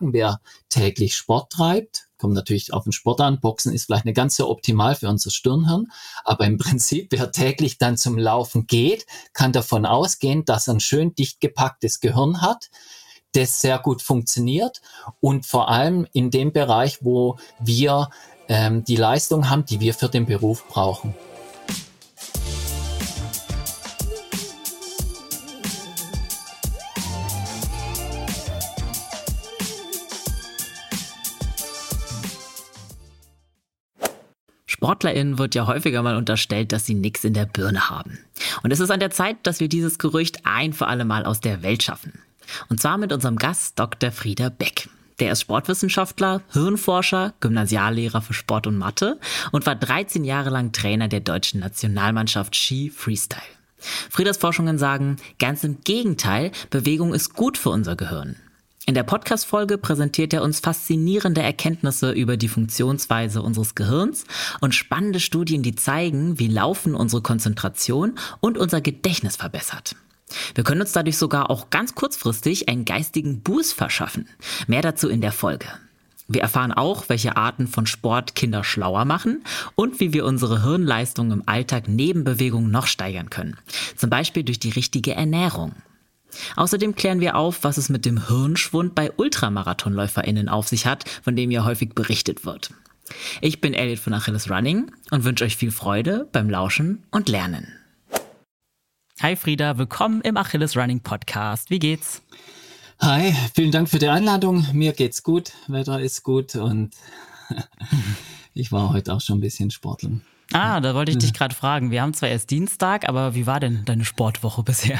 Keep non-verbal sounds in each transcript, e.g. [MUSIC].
Wer täglich Sport treibt, kommt natürlich auf den Sport an. Boxen ist vielleicht nicht ganz so optimal für unser Stirnhirn, aber im [LAUGHS] Prinzip, wer täglich dann zum Laufen geht, kann davon ausgehen, dass er ein schön dicht gepacktes Gehirn hat, das sehr gut funktioniert und vor allem in dem Bereich, wo wir ähm, die Leistung haben, die wir für den Beruf brauchen. SportlerInnen wird ja häufiger mal unterstellt, dass sie nichts in der Birne haben. Und es ist an der Zeit, dass wir dieses Gerücht ein für alle Mal aus der Welt schaffen. Und zwar mit unserem Gast Dr. Frieder Beck. Der ist Sportwissenschaftler, Hirnforscher, Gymnasiallehrer für Sport und Mathe und war 13 Jahre lang Trainer der deutschen Nationalmannschaft Ski Freestyle. Frieders Forschungen sagen, ganz im Gegenteil, Bewegung ist gut für unser Gehirn. In der Podcast-Folge präsentiert er uns faszinierende Erkenntnisse über die Funktionsweise unseres Gehirns und spannende Studien, die zeigen, wie Laufen unsere Konzentration und unser Gedächtnis verbessert. Wir können uns dadurch sogar auch ganz kurzfristig einen geistigen Boost verschaffen. Mehr dazu in der Folge. Wir erfahren auch, welche Arten von Sport Kinder schlauer machen und wie wir unsere Hirnleistung im Alltag neben Bewegung noch steigern können. Zum Beispiel durch die richtige Ernährung. Außerdem klären wir auf, was es mit dem Hirnschwund bei UltramarathonläuferInnen auf sich hat, von dem ja häufig berichtet wird. Ich bin Elliot von Achilles Running und wünsche euch viel Freude beim Lauschen und Lernen. Hi Frieda, willkommen im Achilles Running Podcast. Wie geht's? Hi, vielen Dank für die Einladung. Mir geht's gut, Wetter ist gut und [LAUGHS] ich war heute auch schon ein bisschen sporteln. Ah, da wollte ich dich gerade fragen. Wir haben zwar erst Dienstag, aber wie war denn deine Sportwoche bisher?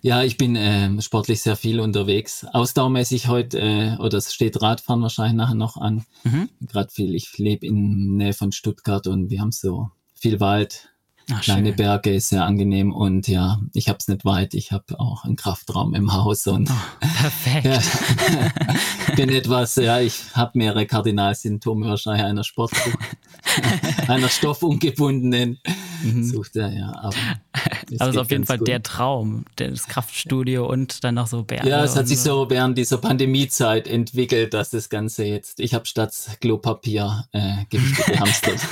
Ja, ich bin äh, sportlich sehr viel unterwegs. Ausdauermäßig heute, äh, oder es steht Radfahren wahrscheinlich nachher noch an. Mhm. Gerade viel. Ich lebe in Nähe von Stuttgart und wir haben so viel Wald, Ach, kleine schön. Berge, ist sehr angenehm und ja, ich habe es nicht weit. Ich habe auch einen Kraftraum im Haus und oh, perfekt. [LAUGHS] ja, bin etwas, ja, ich habe mehrere Kardinalsymptome wahrscheinlich einer Sport, [LAUGHS] einer stoffungebundenen mhm. sucht er, ja. Aber es also ist auf jeden Fall gut. der Traum, das Kraftstudio und dann noch so Berge. Ja, es hat sich so während dieser Pandemiezeit entwickelt, dass das Ganze jetzt, ich habe statt Klopapier äh, Gewichte gehamstert. [LAUGHS]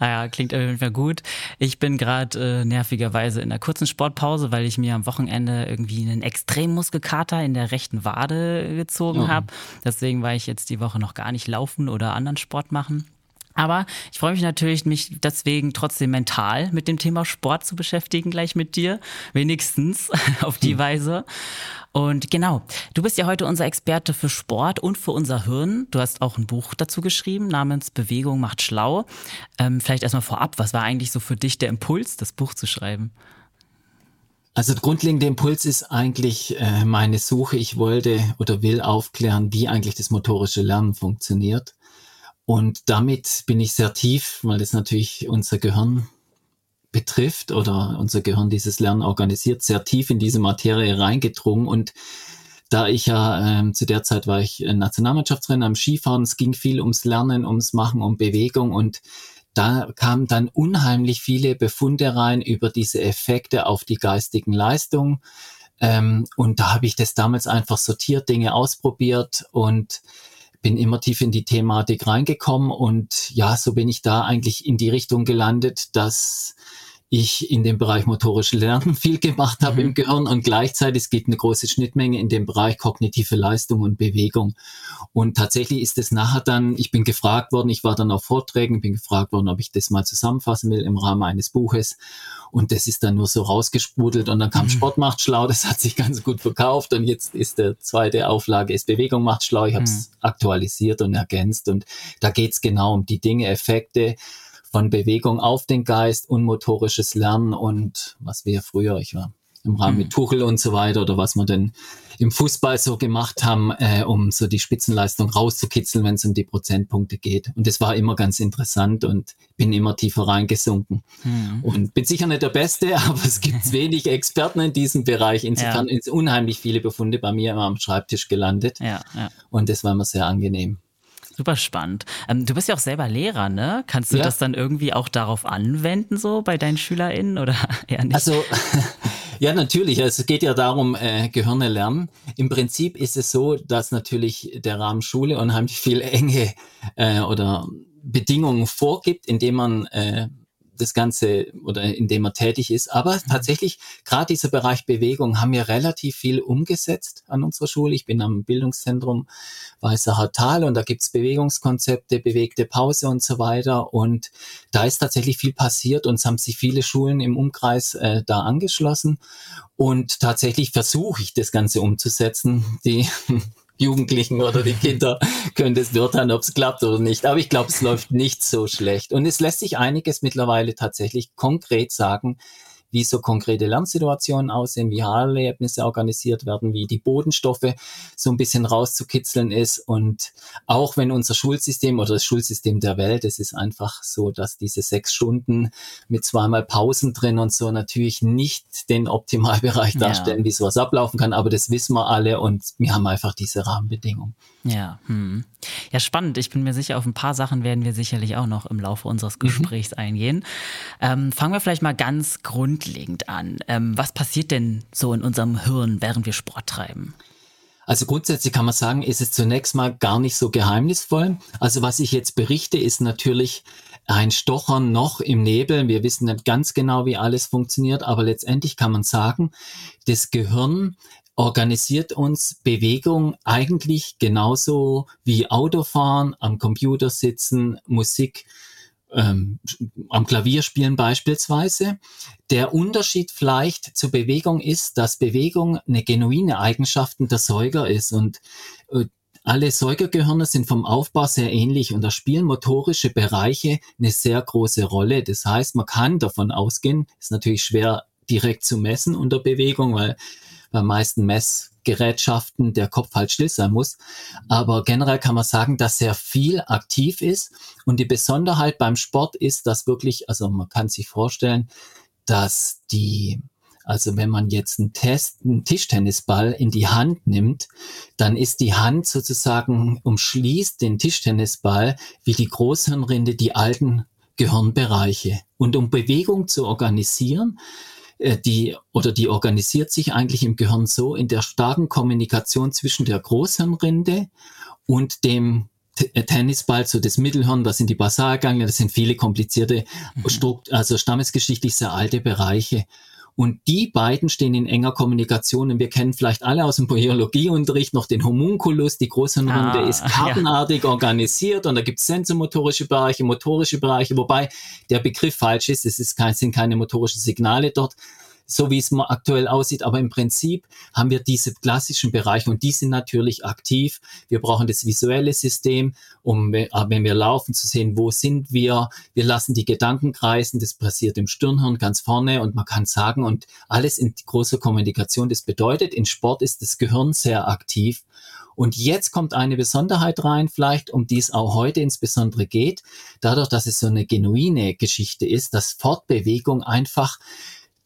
ah ja, klingt auf jeden Fall gut. Ich bin gerade äh, nervigerweise in einer kurzen Sportpause, weil ich mir am Wochenende irgendwie einen Extremmuskelkater in der rechten Wade gezogen oh. habe. Deswegen war ich jetzt die Woche noch gar nicht laufen oder anderen Sport machen. Aber ich freue mich natürlich, mich deswegen trotzdem mental mit dem Thema Sport zu beschäftigen, gleich mit dir. Wenigstens [LAUGHS] auf die hm. Weise. Und genau, du bist ja heute unser Experte für Sport und für unser Hirn. Du hast auch ein Buch dazu geschrieben namens Bewegung macht schlau. Ähm, vielleicht erstmal vorab, was war eigentlich so für dich der Impuls, das Buch zu schreiben? Also der grundlegende Impuls ist eigentlich äh, meine Suche. Ich wollte oder will aufklären, wie eigentlich das motorische Lernen funktioniert. Und damit bin ich sehr tief, weil das natürlich unser Gehirn betrifft oder unser Gehirn dieses Lernen organisiert, sehr tief in diese Materie reingedrungen und da ich ja ähm, zu der Zeit war ich Nationalmannschaftstrainer am Skifahren, es ging viel ums Lernen, ums Machen, um Bewegung und da kamen dann unheimlich viele Befunde rein über diese Effekte auf die geistigen Leistungen. Ähm, und da habe ich das damals einfach sortiert, Dinge ausprobiert und bin immer tief in die Thematik reingekommen und ja, so bin ich da eigentlich in die Richtung gelandet, dass ich in dem Bereich motorische Lernen [LAUGHS] viel gemacht habe mhm. im Gehirn und gleichzeitig es gibt eine große Schnittmenge in dem Bereich kognitive Leistung und Bewegung. Und tatsächlich ist es nachher dann, ich bin gefragt worden, ich war dann auf Vorträgen, bin gefragt worden, ob ich das mal zusammenfassen will im Rahmen eines Buches. Und das ist dann nur so rausgesprudelt und dann kam mhm. Sport macht schlau, das hat sich ganz gut verkauft und jetzt ist der zweite Auflage ist Bewegung macht schlau. Ich habe es mhm. aktualisiert und ergänzt und da geht's genau um die Dinge, Effekte, von Bewegung auf den Geist, unmotorisches Lernen und was wir früher, ich war im Rahmen mit mhm. Tuchel und so weiter oder was wir denn im Fußball so gemacht haben, äh, um so die Spitzenleistung rauszukitzeln, wenn es um die Prozentpunkte geht. Und das war immer ganz interessant und bin immer tiefer reingesunken. Mhm. Und bin sicher nicht der Beste, [LAUGHS] aber es gibt [LAUGHS] wenig Experten in diesem Bereich. Insofern ja. sind unheimlich viele Befunde bei mir immer am Schreibtisch gelandet. Ja, ja. Und das war immer sehr angenehm. Super spannend. Ähm, du bist ja auch selber Lehrer, ne? Kannst du ja. das dann irgendwie auch darauf anwenden, so bei deinen SchülerInnen oder [LAUGHS] eher nicht? Also, [LAUGHS] Ja, natürlich. Es geht ja darum, äh, Gehirne lernen. Im Prinzip ist es so, dass natürlich der Rahmen Schule unheimlich viel enge äh, oder Bedingungen vorgibt, indem man äh, das Ganze oder in dem er tätig ist. Aber mhm. tatsächlich, gerade dieser Bereich Bewegung haben wir relativ viel umgesetzt an unserer Schule. Ich bin am Bildungszentrum Weißer Tal und da gibt's Bewegungskonzepte, bewegte Pause und so weiter. Und da ist tatsächlich viel passiert und es haben sich viele Schulen im Umkreis äh, da angeschlossen. Und tatsächlich versuche ich das Ganze umzusetzen. Die Jugendlichen oder die Kinder können das beurteilen, ob es klappt oder nicht. Aber ich glaube, es läuft nicht so schlecht. Und es lässt sich einiges mittlerweile tatsächlich konkret sagen, wie so konkrete Lernsituationen aussehen, wie Haarerlebnisse organisiert werden, wie die Bodenstoffe so ein bisschen rauszukitzeln ist. Und auch wenn unser Schulsystem oder das Schulsystem der Welt, es ist einfach so, dass diese sechs Stunden mit zweimal Pausen drin und so natürlich nicht den Optimalbereich darstellen, ja. wie sowas ablaufen kann. Aber das wissen wir alle und wir haben einfach diese Rahmenbedingungen. Ja, hm. ja, spannend. Ich bin mir sicher, auf ein paar Sachen werden wir sicherlich auch noch im Laufe unseres mhm. Gesprächs mhm. eingehen. Ähm, fangen wir vielleicht mal ganz grundlegend an. Ähm, was passiert denn so in unserem Hirn, während wir Sport treiben? Also grundsätzlich kann man sagen, ist es zunächst mal gar nicht so geheimnisvoll. Also was ich jetzt berichte, ist natürlich ein Stochern noch im Nebel. Wir wissen nicht ganz genau, wie alles funktioniert, aber letztendlich kann man sagen, das Gehirn organisiert uns Bewegung eigentlich genauso wie Autofahren, am Computer sitzen, Musik ähm, am Klavier spielen beispielsweise. Der Unterschied vielleicht zur Bewegung ist, dass Bewegung eine genuine Eigenschaften der Säuger ist und äh, alle Säugergehirne sind vom Aufbau sehr ähnlich und da spielen motorische Bereiche eine sehr große Rolle. Das heißt, man kann davon ausgehen, ist natürlich schwer direkt zu messen unter Bewegung, weil bei meisten Messgerätschaften der Kopf halt still sein muss. Aber generell kann man sagen, dass sehr viel aktiv ist. Und die Besonderheit beim Sport ist, dass wirklich, also man kann sich vorstellen, dass die also wenn man jetzt einen Test, einen Tischtennisball in die Hand nimmt, dann ist die Hand sozusagen umschließt den Tischtennisball wie die Großhirnrinde die alten Gehirnbereiche. Und um Bewegung zu organisieren, die oder die organisiert sich eigentlich im Gehirn so in der starken Kommunikation zwischen der Großhirnrinde und dem äh, Tennisball, so das Mittelhirn, das sind die Basalganglien, das sind viele komplizierte, mhm. also stammesgeschichtlich sehr alte Bereiche. Und die beiden stehen in enger Kommunikation. Und wir kennen vielleicht alle aus dem Biologieunterricht noch den Homunculus. Die Großhirnrinde ah, ist kartenartig ja. organisiert und da gibt es sensomotorische Bereiche, motorische Bereiche, wobei der Begriff falsch ist. Es ist kein, sind keine motorischen Signale dort, so wie es aktuell aussieht. Aber im Prinzip haben wir diese klassischen Bereiche und die sind natürlich aktiv. Wir brauchen das visuelle System, um, äh, wenn wir laufen, zu sehen, wo sind wir. Wir lassen die Gedanken kreisen. Das passiert im Stirnhirn ganz vorne und man kann sagen und alles in großer Kommunikation. Das bedeutet, in Sport ist das Gehirn sehr aktiv. Und jetzt kommt eine Besonderheit rein, vielleicht um die es auch heute insbesondere geht, dadurch, dass es so eine genuine Geschichte ist, dass Fortbewegung einfach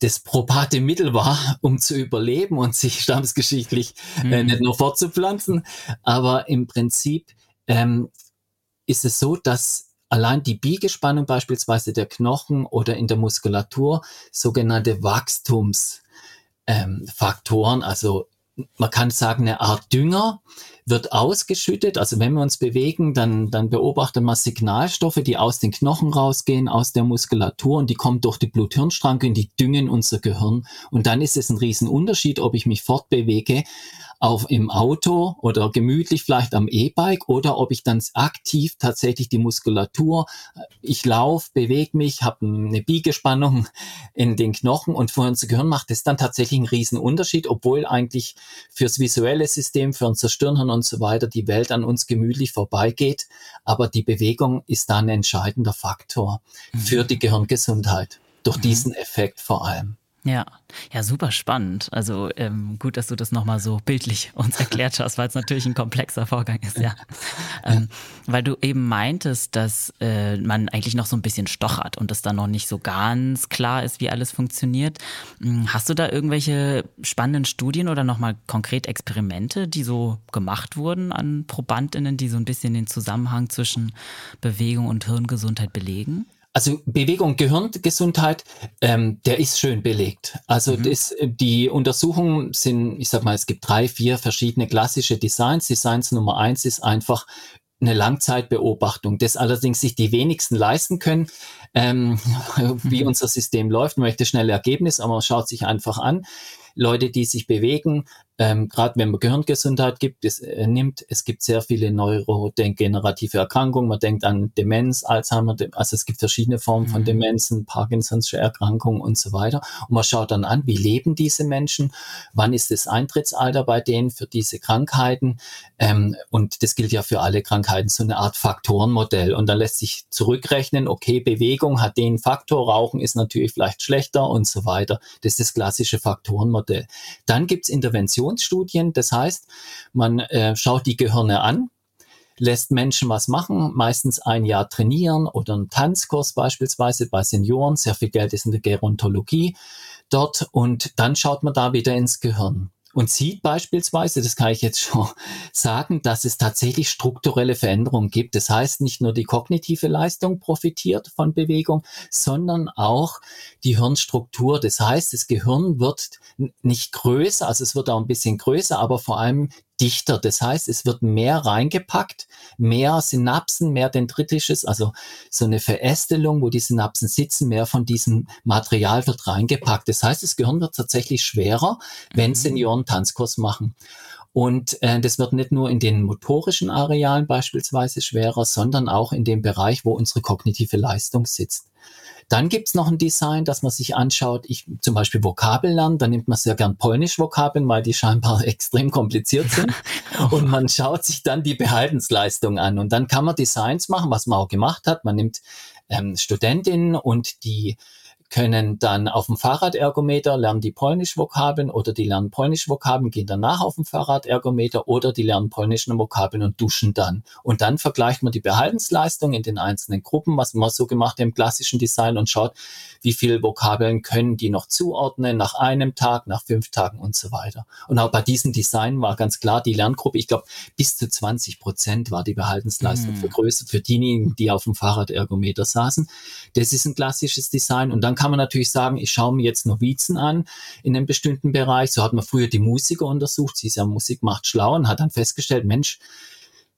das probate Mittel war, um zu überleben und sich stammesgeschichtlich äh, mhm. äh, nicht nur fortzupflanzen. Aber im Prinzip ähm, ist es so, dass allein die Biegespannung beispielsweise der Knochen oder in der Muskulatur sogenannte Wachstumsfaktoren, ähm, also man kann sagen, eine Art Dünger wird ausgeschüttet. Also wenn wir uns bewegen, dann, dann beobachtet man Signalstoffe, die aus den Knochen rausgehen, aus der Muskulatur und die kommen durch die Bluthirnstranke und die düngen unser Gehirn. Und dann ist es ein Riesenunterschied, ob ich mich fortbewege auf im Auto oder gemütlich vielleicht am E-Bike oder ob ich dann aktiv tatsächlich die Muskulatur, ich laufe, bewege mich, habe eine Biegespannung [LAUGHS] in den Knochen und für unser Gehirn macht es dann tatsächlich einen riesen Unterschied, obwohl eigentlich fürs visuelle System, für unser Stirnhirn und so weiter die Welt an uns gemütlich vorbeigeht. Aber die Bewegung ist da ein entscheidender Faktor mhm. für die Gehirngesundheit durch mhm. diesen Effekt vor allem. Ja, ja, super spannend. Also ähm, gut, dass du das nochmal so bildlich [LAUGHS] uns erklärt hast, weil es natürlich ein komplexer Vorgang ist, ja. Ähm, weil du eben meintest, dass äh, man eigentlich noch so ein bisschen stochert und es dann noch nicht so ganz klar ist, wie alles funktioniert. Hm, hast du da irgendwelche spannenden Studien oder nochmal konkret Experimente, die so gemacht wurden an ProbandInnen, die so ein bisschen den Zusammenhang zwischen Bewegung und Hirngesundheit belegen? Also Bewegung, Gehirngesundheit, ähm, der ist schön belegt. Also mhm. das, die Untersuchungen sind, ich sag mal, es gibt drei, vier verschiedene klassische Designs. Designs Nummer eins ist einfach eine Langzeitbeobachtung, das allerdings sich die wenigsten leisten können, ähm, [LAUGHS] wie unser System läuft. Man möchte schnelle Ergebnisse, aber man schaut sich einfach an. Leute, die sich bewegen, ähm, gerade wenn man Gehirngesundheit gibt, es, äh, nimmt, es gibt sehr viele neurodegenerative Erkrankungen. Man denkt an Demenz, Alzheimer, also es gibt verschiedene Formen von mhm. Demenzen, Parkinson'sche Erkrankungen und so weiter. Und man schaut dann an, wie leben diese Menschen, wann ist das Eintrittsalter bei denen für diese Krankheiten. Ähm, und das gilt ja für alle Krankheiten, so eine Art Faktorenmodell. Und dann lässt sich zurückrechnen, okay, Bewegung hat den Faktor, Rauchen ist natürlich vielleicht schlechter und so weiter. Das ist das klassische Faktorenmodell. Dann gibt's Interventionen Präventionsstudien. Das heißt, man äh, schaut die Gehirne an, lässt Menschen was machen, meistens ein Jahr trainieren oder einen Tanzkurs beispielsweise bei Senioren. Sehr viel Geld ist in der Gerontologie dort und dann schaut man da wieder ins Gehirn und sieht beispielsweise, das kann ich jetzt schon [LAUGHS] sagen, dass es tatsächlich strukturelle Veränderungen gibt. Das heißt, nicht nur die kognitive Leistung profitiert von Bewegung, sondern auch die Hirnstruktur. Das heißt, das Gehirn wird nicht größer, also es wird auch ein bisschen größer, aber vor allem dichter. Das heißt, es wird mehr reingepackt, mehr Synapsen, mehr dendritisches, also so eine Verästelung, wo die Synapsen sitzen, mehr von diesem Material wird reingepackt. Das heißt, das Gehirn wird tatsächlich schwerer, wenn mhm. Senioren Tanzkurs machen. Und äh, das wird nicht nur in den motorischen Arealen beispielsweise schwerer, sondern auch in dem Bereich, wo unsere kognitive Leistung sitzt. Dann gibt's noch ein Design, dass man sich anschaut, ich zum Beispiel Vokabeln lernen, da nimmt man sehr gern Polnisch-Vokabeln, weil die scheinbar [LAUGHS] extrem kompliziert sind. [LAUGHS] und man schaut sich dann die Behaltensleistung an. Und dann kann man Designs machen, was man auch gemacht hat. Man nimmt ähm, Studentinnen und die können dann auf dem Fahrradergometer lernen die Polnisch-Vokabeln oder die lernen Polnisch-Vokabeln, gehen danach auf dem Fahrradergometer oder die lernen polnischen Vokabeln und duschen dann. Und dann vergleicht man die Behaltensleistung in den einzelnen Gruppen, was man so gemacht im klassischen Design und schaut, wie viele Vokabeln können die noch zuordnen nach einem Tag, nach fünf Tagen und so weiter. Und auch bei diesem Design war ganz klar, die Lerngruppe, ich glaube, bis zu 20 Prozent war die Behaltensleistung mm. vergrößert für diejenigen, die auf dem Fahrradergometer saßen. Das ist ein klassisches Design und dann kann man natürlich sagen, ich schaue mir jetzt Novizen an in einem bestimmten Bereich. So hat man früher die Musiker untersucht. Sie ist ja Musik macht schlau und hat dann festgestellt, Mensch,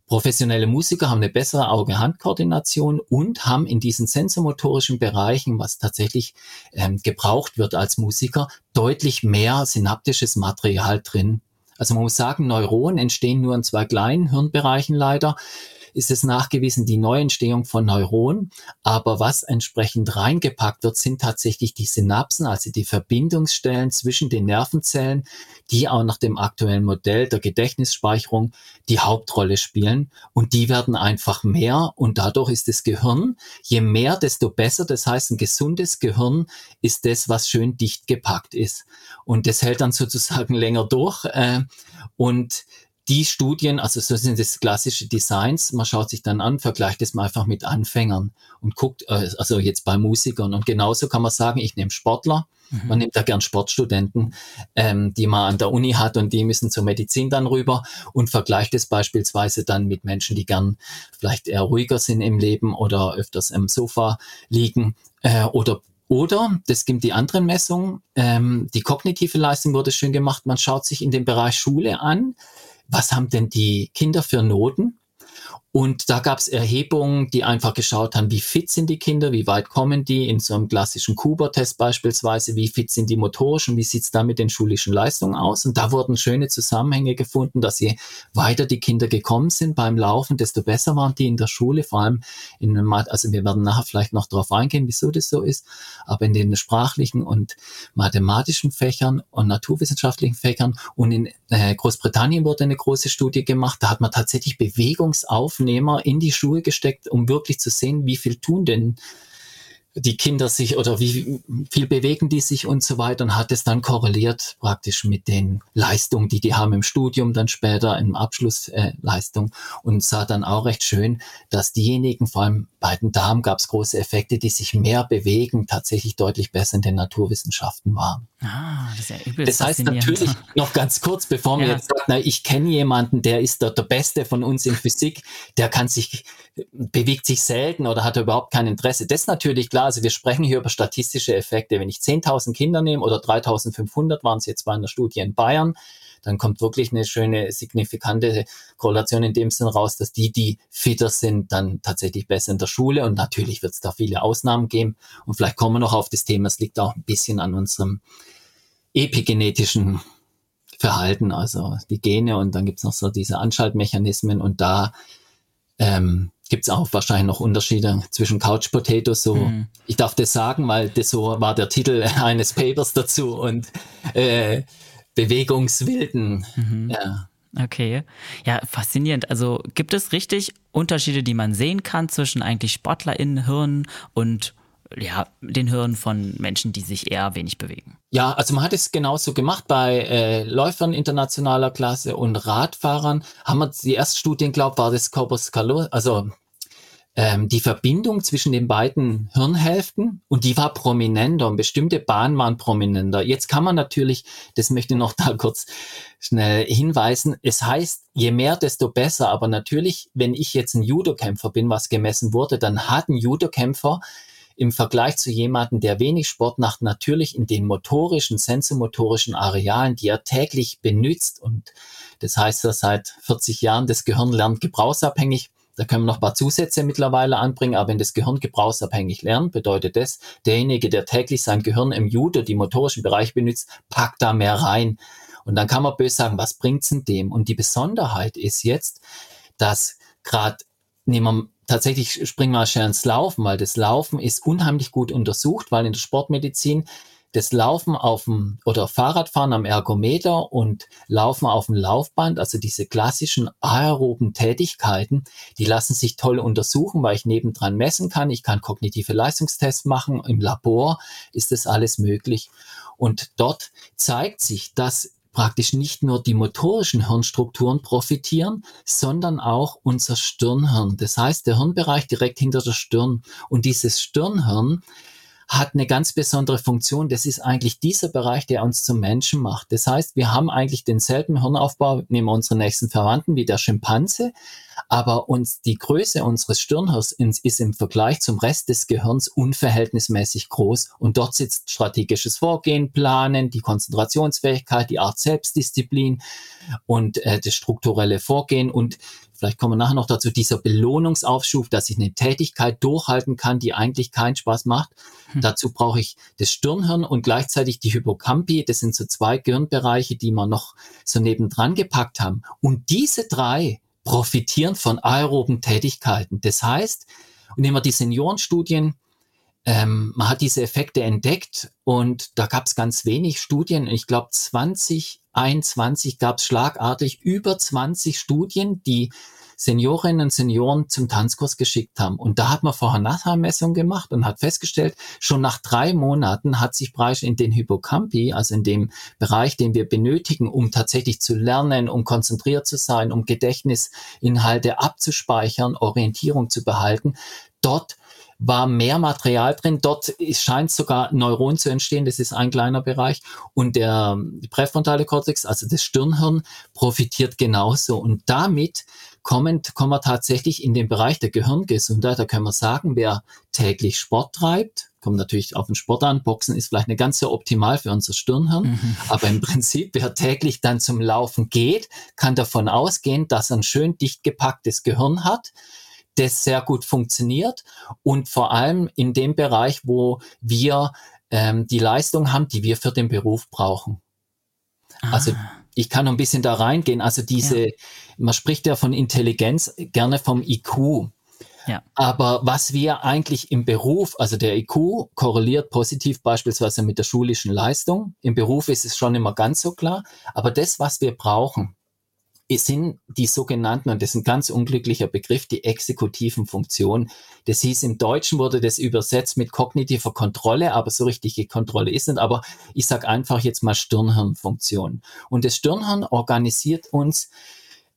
Professionelle Musiker haben eine bessere Auge-Hand-Koordination und haben in diesen sensormotorischen Bereichen, was tatsächlich ähm, gebraucht wird als Musiker, deutlich mehr synaptisches Material drin. Also man muss sagen, Neuronen entstehen nur in zwei kleinen Hirnbereichen leider ist es nachgewiesen, die Neuentstehung von Neuronen. Aber was entsprechend reingepackt wird, sind tatsächlich die Synapsen, also die Verbindungsstellen zwischen den Nervenzellen, die auch nach dem aktuellen Modell der Gedächtnisspeicherung die Hauptrolle spielen. Und die werden einfach mehr und dadurch ist das Gehirn, je mehr, desto besser. Das heißt, ein gesundes Gehirn ist das, was schön dicht gepackt ist. Und das hält dann sozusagen [LAUGHS] länger durch. Äh, und die Studien, also so sind das klassische Designs, man schaut sich dann an, vergleicht es mal einfach mit Anfängern und guckt, äh, also jetzt bei Musikern. Und genauso kann man sagen, ich nehme Sportler, mhm. man nimmt da gern Sportstudenten, ähm, die man an der Uni hat und die müssen zur Medizin dann rüber und vergleicht es beispielsweise dann mit Menschen, die gern vielleicht eher ruhiger sind im Leben oder öfters im Sofa liegen äh, oder oder, das gibt die anderen Messungen, ähm, die kognitive Leistung wurde schön gemacht, man schaut sich in dem Bereich Schule an, was haben denn die Kinder für Noten? Und da gab es Erhebungen, die einfach geschaut haben, wie fit sind die Kinder, wie weit kommen die in so einem klassischen Kuba-Test beispielsweise, wie fit sind die motorisch und wie sieht's da mit den schulischen Leistungen aus. Und da wurden schöne Zusammenhänge gefunden, dass je weiter die Kinder gekommen sind beim Laufen, desto besser waren die in der Schule, vor allem in einem, also wir werden nachher vielleicht noch darauf eingehen, wieso das so ist, aber in den sprachlichen und mathematischen Fächern und naturwissenschaftlichen Fächern und in äh, Großbritannien wurde eine große Studie gemacht, da hat man tatsächlich Bewegungsaufnahmen Aufnehmer in die Schuhe gesteckt, um wirklich zu sehen, wie viel tun denn die Kinder sich oder wie viel bewegen die sich und so weiter und hat es dann korreliert praktisch mit den Leistungen, die die haben im Studium, dann später im Abschlussleistung äh, und sah dann auch recht schön, dass diejenigen, vor allem bei den Damen gab es große Effekte, die sich mehr bewegen, tatsächlich deutlich besser in den Naturwissenschaften waren. Ah, das, ist ja das heißt natürlich [LAUGHS] noch ganz kurz, bevor ja. mir jetzt sagt, na, ich kenne jemanden, der ist der, der Beste von uns in Physik, der kann sich, bewegt sich selten oder hat überhaupt kein Interesse. Das ist natürlich klar, also wir sprechen hier über statistische Effekte. Wenn ich 10.000 Kinder nehme oder 3.500 waren es jetzt bei einer Studie in Bayern, dann kommt wirklich eine schöne, signifikante Korrelation in dem Sinn raus, dass die, die fitter sind, dann tatsächlich besser in der Schule. Und natürlich wird es da viele Ausnahmen geben. Und vielleicht kommen wir noch auf das Thema, es liegt auch ein bisschen an unserem epigenetischen Verhalten, also die Gene und dann gibt es noch so diese Anschaltmechanismen und da ähm, gibt es auch wahrscheinlich noch Unterschiede zwischen Couch Potatoes. So, mhm. ich darf das sagen, weil das so war der Titel [LAUGHS] eines Papers dazu und äh, Bewegungswilden. Mhm. Ja. Okay, ja, faszinierend. Also gibt es richtig Unterschiede, die man sehen kann zwischen eigentlich SportlerInnen-Hirn und ja, den Hirn von Menschen, die sich eher wenig bewegen. Ja, also man hat es genauso gemacht bei äh, Läufern internationaler Klasse und Radfahrern. Haben wir die ersten Studien, glaube war das Corpus Callosum, also ähm, die Verbindung zwischen den beiden Hirnhälften und die war prominenter und bestimmte Bahnen waren prominenter. Jetzt kann man natürlich, das möchte ich noch [LAUGHS] da kurz schnell hinweisen, es heißt, je mehr, desto besser, aber natürlich, wenn ich jetzt ein Judokämpfer bin, was gemessen wurde, dann hat ein Judokämpfer im Vergleich zu jemandem, der wenig Sport macht, natürlich in den motorischen, sensomotorischen Arealen, die er täglich benutzt und das heißt, er seit 40 Jahren das Gehirn lernt gebrauchsabhängig. Da können wir noch ein paar Zusätze mittlerweile anbringen, aber wenn das Gehirn gebrauchsabhängig lernt, bedeutet das, derjenige, der täglich sein Gehirn im Judo, die motorischen Bereich benutzt, packt da mehr rein. Und dann kann man böse sagen, was bringt's denn dem? Und die Besonderheit ist jetzt, dass gerade, nehmen wir tatsächlich springen wir schnell ins Laufen, weil das Laufen ist unheimlich gut untersucht, weil in der Sportmedizin das Laufen auf dem oder Fahrradfahren am Ergometer und Laufen auf dem Laufband, also diese klassischen aeroben Tätigkeiten, die lassen sich toll untersuchen, weil ich nebendran messen kann. Ich kann kognitive Leistungstests machen. Im Labor ist das alles möglich. Und dort zeigt sich, dass praktisch nicht nur die motorischen Hirnstrukturen profitieren, sondern auch unser Stirnhirn. Das heißt, der Hirnbereich direkt hinter der Stirn. Und dieses Stirnhirn hat eine ganz besondere Funktion. Das ist eigentlich dieser Bereich, der uns zum Menschen macht. Das heißt, wir haben eigentlich denselben Hirnaufbau, nehmen wir unsere nächsten Verwandten wie der Schimpanse, aber uns die Größe unseres Stirnhirns ist im Vergleich zum Rest des Gehirns unverhältnismäßig groß und dort sitzt strategisches Vorgehen, Planen, die Konzentrationsfähigkeit, die Art Selbstdisziplin und äh, das strukturelle Vorgehen und vielleicht kommen wir nachher noch dazu, dieser Belohnungsaufschub, dass ich eine Tätigkeit durchhalten kann, die eigentlich keinen Spaß macht. Hm. Dazu brauche ich das Stirnhirn und gleichzeitig die Hypocampi. Das sind so zwei Gehirnbereiche, die wir noch so nebendran gepackt haben. Und diese drei profitieren von aeroben Tätigkeiten. Das heißt, nehmen wir die Seniorenstudien, ähm, man hat diese Effekte entdeckt und da gab es ganz wenig Studien. Ich glaube, 2021 gab es schlagartig über 20 Studien, die Seniorinnen und Senioren zum Tanzkurs geschickt haben. Und da hat man vorher Nachhermessung gemacht und hat festgestellt, schon nach drei Monaten hat sich bereits in den Hippocampi, also in dem Bereich, den wir benötigen, um tatsächlich zu lernen, um konzentriert zu sein, um Gedächtnisinhalte abzuspeichern, Orientierung zu behalten, dort war mehr Material drin. Dort scheint sogar Neuron zu entstehen. Das ist ein kleiner Bereich. Und der präfrontale Kortex, also das Stirnhirn, profitiert genauso. Und damit kommen, kommen wir tatsächlich in den Bereich der Gehirngesundheit. Da können wir sagen, wer täglich Sport treibt, kommt natürlich auf den Sport an. Boxen ist vielleicht nicht ganz so optimal für unser Stirnhirn. Mhm. Aber im Prinzip, wer täglich dann zum Laufen geht, kann davon ausgehen, dass er ein schön dicht gepacktes Gehirn hat das sehr gut funktioniert und vor allem in dem Bereich, wo wir ähm, die Leistung haben, die wir für den Beruf brauchen. Also ah. ich kann noch ein bisschen da reingehen. Also diese, ja. man spricht ja von Intelligenz gerne vom IQ. Ja. Aber was wir eigentlich im Beruf, also der IQ korreliert positiv beispielsweise mit der schulischen Leistung. Im Beruf ist es schon immer ganz so klar. Aber das, was wir brauchen, sind die sogenannten, und das ist ein ganz unglücklicher Begriff, die exekutiven Funktionen. Das hieß, im Deutschen wurde das übersetzt mit kognitiver Kontrolle, aber so richtige Kontrolle ist nicht. Aber ich sage einfach jetzt mal Stirnhirnfunktion. Und das Stirnhirn organisiert uns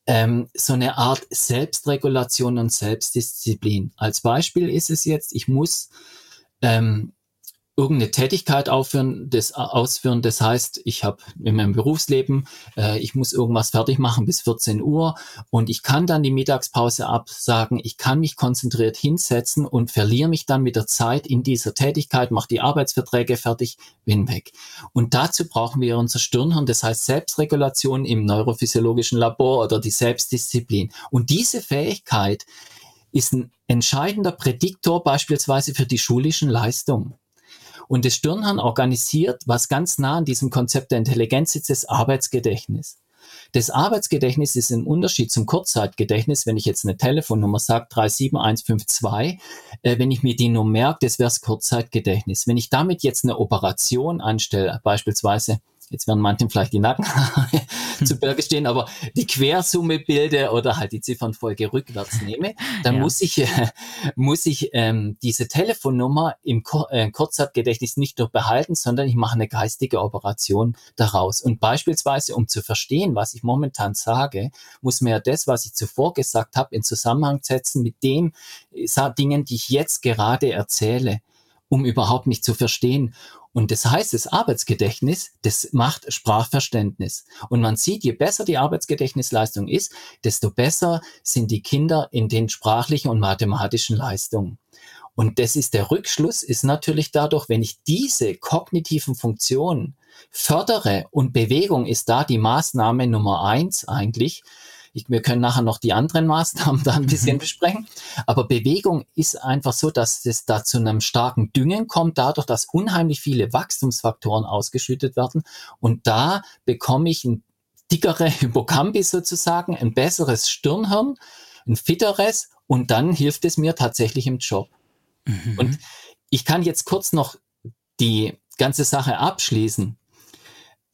ähm, so eine Art Selbstregulation und Selbstdisziplin. Als Beispiel ist es jetzt, ich muss ähm, irgendeine Tätigkeit aufführen, das, ausführen. Das heißt, ich habe in meinem Berufsleben, äh, ich muss irgendwas fertig machen bis 14 Uhr und ich kann dann die Mittagspause absagen. Ich kann mich konzentriert hinsetzen und verliere mich dann mit der Zeit in dieser Tätigkeit, mache die Arbeitsverträge fertig, bin weg. Und dazu brauchen wir unser Stirnhirn, das heißt Selbstregulation im neurophysiologischen Labor oder die Selbstdisziplin. Und diese Fähigkeit ist ein entscheidender Prädiktor beispielsweise für die schulischen Leistungen. Und das Stirnhirn organisiert, was ganz nah an diesem Konzept der Intelligenz ist, das Arbeitsgedächtnis. Das Arbeitsgedächtnis ist im Unterschied zum Kurzzeitgedächtnis, wenn ich jetzt eine Telefonnummer sage, 37152, äh, wenn ich mir die nur merke, das wäre das Kurzzeitgedächtnis. Wenn ich damit jetzt eine Operation anstelle, beispielsweise jetzt werden manchen vielleicht die Nacken [LAUGHS] zu Berge stehen, aber die Quersumme bilde oder halt die Ziffernfolge rückwärts nehme, dann ja. muss ich, äh, muss ich ähm, diese Telefonnummer im Kur äh, Kurzzeitgedächtnis nicht nur behalten, sondern ich mache eine geistige Operation daraus. Und beispielsweise, um zu verstehen, was ich momentan sage, muss man ja das, was ich zuvor gesagt habe, in Zusammenhang setzen mit dem äh, Dingen, die ich jetzt gerade erzähle um überhaupt nicht zu verstehen. Und das heißt, das Arbeitsgedächtnis, das macht Sprachverständnis. Und man sieht, je besser die Arbeitsgedächtnisleistung ist, desto besser sind die Kinder in den sprachlichen und mathematischen Leistungen. Und das ist der Rückschluss, ist natürlich dadurch, wenn ich diese kognitiven Funktionen fördere und Bewegung ist da die Maßnahme Nummer eins eigentlich, ich, wir können nachher noch die anderen Maßnahmen [LAUGHS] da ein bisschen mhm. besprechen. Aber Bewegung ist einfach so, dass es da zu einem starken Düngen kommt, dadurch, dass unheimlich viele Wachstumsfaktoren ausgeschüttet werden. Und da bekomme ich ein dickere [LAUGHS] Hippocampus sozusagen, ein besseres Stirnhirn, ein fitteres und dann hilft es mir tatsächlich im Job. Mhm. Und ich kann jetzt kurz noch die ganze Sache abschließen.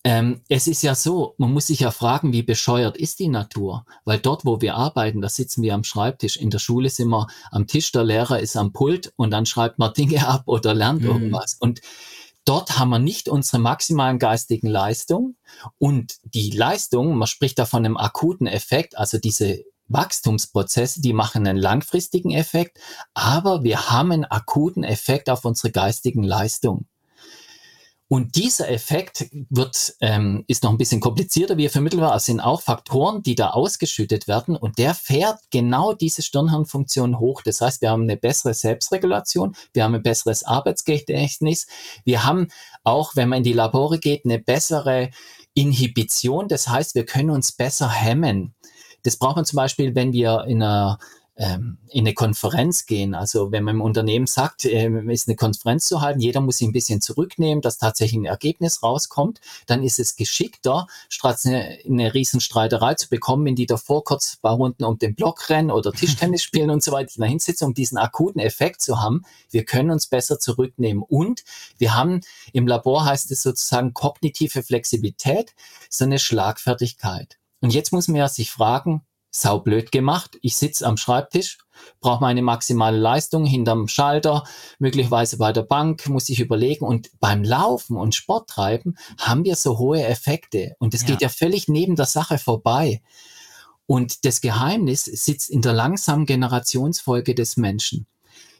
Ähm, es ist ja so, man muss sich ja fragen, wie bescheuert ist die Natur? Weil dort, wo wir arbeiten, da sitzen wir am Schreibtisch. In der Schule sind wir am Tisch, der Lehrer ist am Pult und dann schreibt man Dinge [LAUGHS] ab oder lernt mhm. irgendwas. Und dort haben wir nicht unsere maximalen geistigen Leistungen und die Leistung, man spricht da von einem akuten Effekt, also diese Wachstumsprozesse, die machen einen langfristigen Effekt, aber wir haben einen akuten Effekt auf unsere geistigen Leistungen. Und dieser Effekt wird, ähm, ist noch ein bisschen komplizierter, wie er vermittelt war. Es sind auch Faktoren, die da ausgeschüttet werden und der fährt genau diese Stirnhirnfunktion hoch. Das heißt, wir haben eine bessere Selbstregulation, wir haben ein besseres Arbeitsgedächtnis, wir haben auch, wenn man in die Labore geht, eine bessere Inhibition. Das heißt, wir können uns besser hemmen. Das braucht man zum Beispiel, wenn wir in einer in eine Konferenz gehen. Also wenn man im Unternehmen sagt, äh, ist eine Konferenz zu halten, jeder muss sich ein bisschen zurücknehmen, dass tatsächlich ein Ergebnis rauskommt, dann ist es geschickter, statt eine, eine Riesenstreiterei zu bekommen, in die davor kurz ein paar Runden um den Block rennen oder Tischtennis [LAUGHS] spielen und so weiter da hinsetzen, um diesen akuten Effekt zu haben. Wir können uns besser zurücknehmen. Und wir haben im Labor heißt es sozusagen kognitive Flexibilität, so eine Schlagfertigkeit. Und jetzt muss man ja sich fragen, saublöd gemacht. Ich sitze am Schreibtisch, brauche meine maximale Leistung hinterm Schalter, möglicherweise bei der Bank, muss ich überlegen. Und beim Laufen und Sport treiben haben wir so hohe Effekte. Und es ja. geht ja völlig neben der Sache vorbei. Und das Geheimnis sitzt in der langsamen Generationsfolge des Menschen.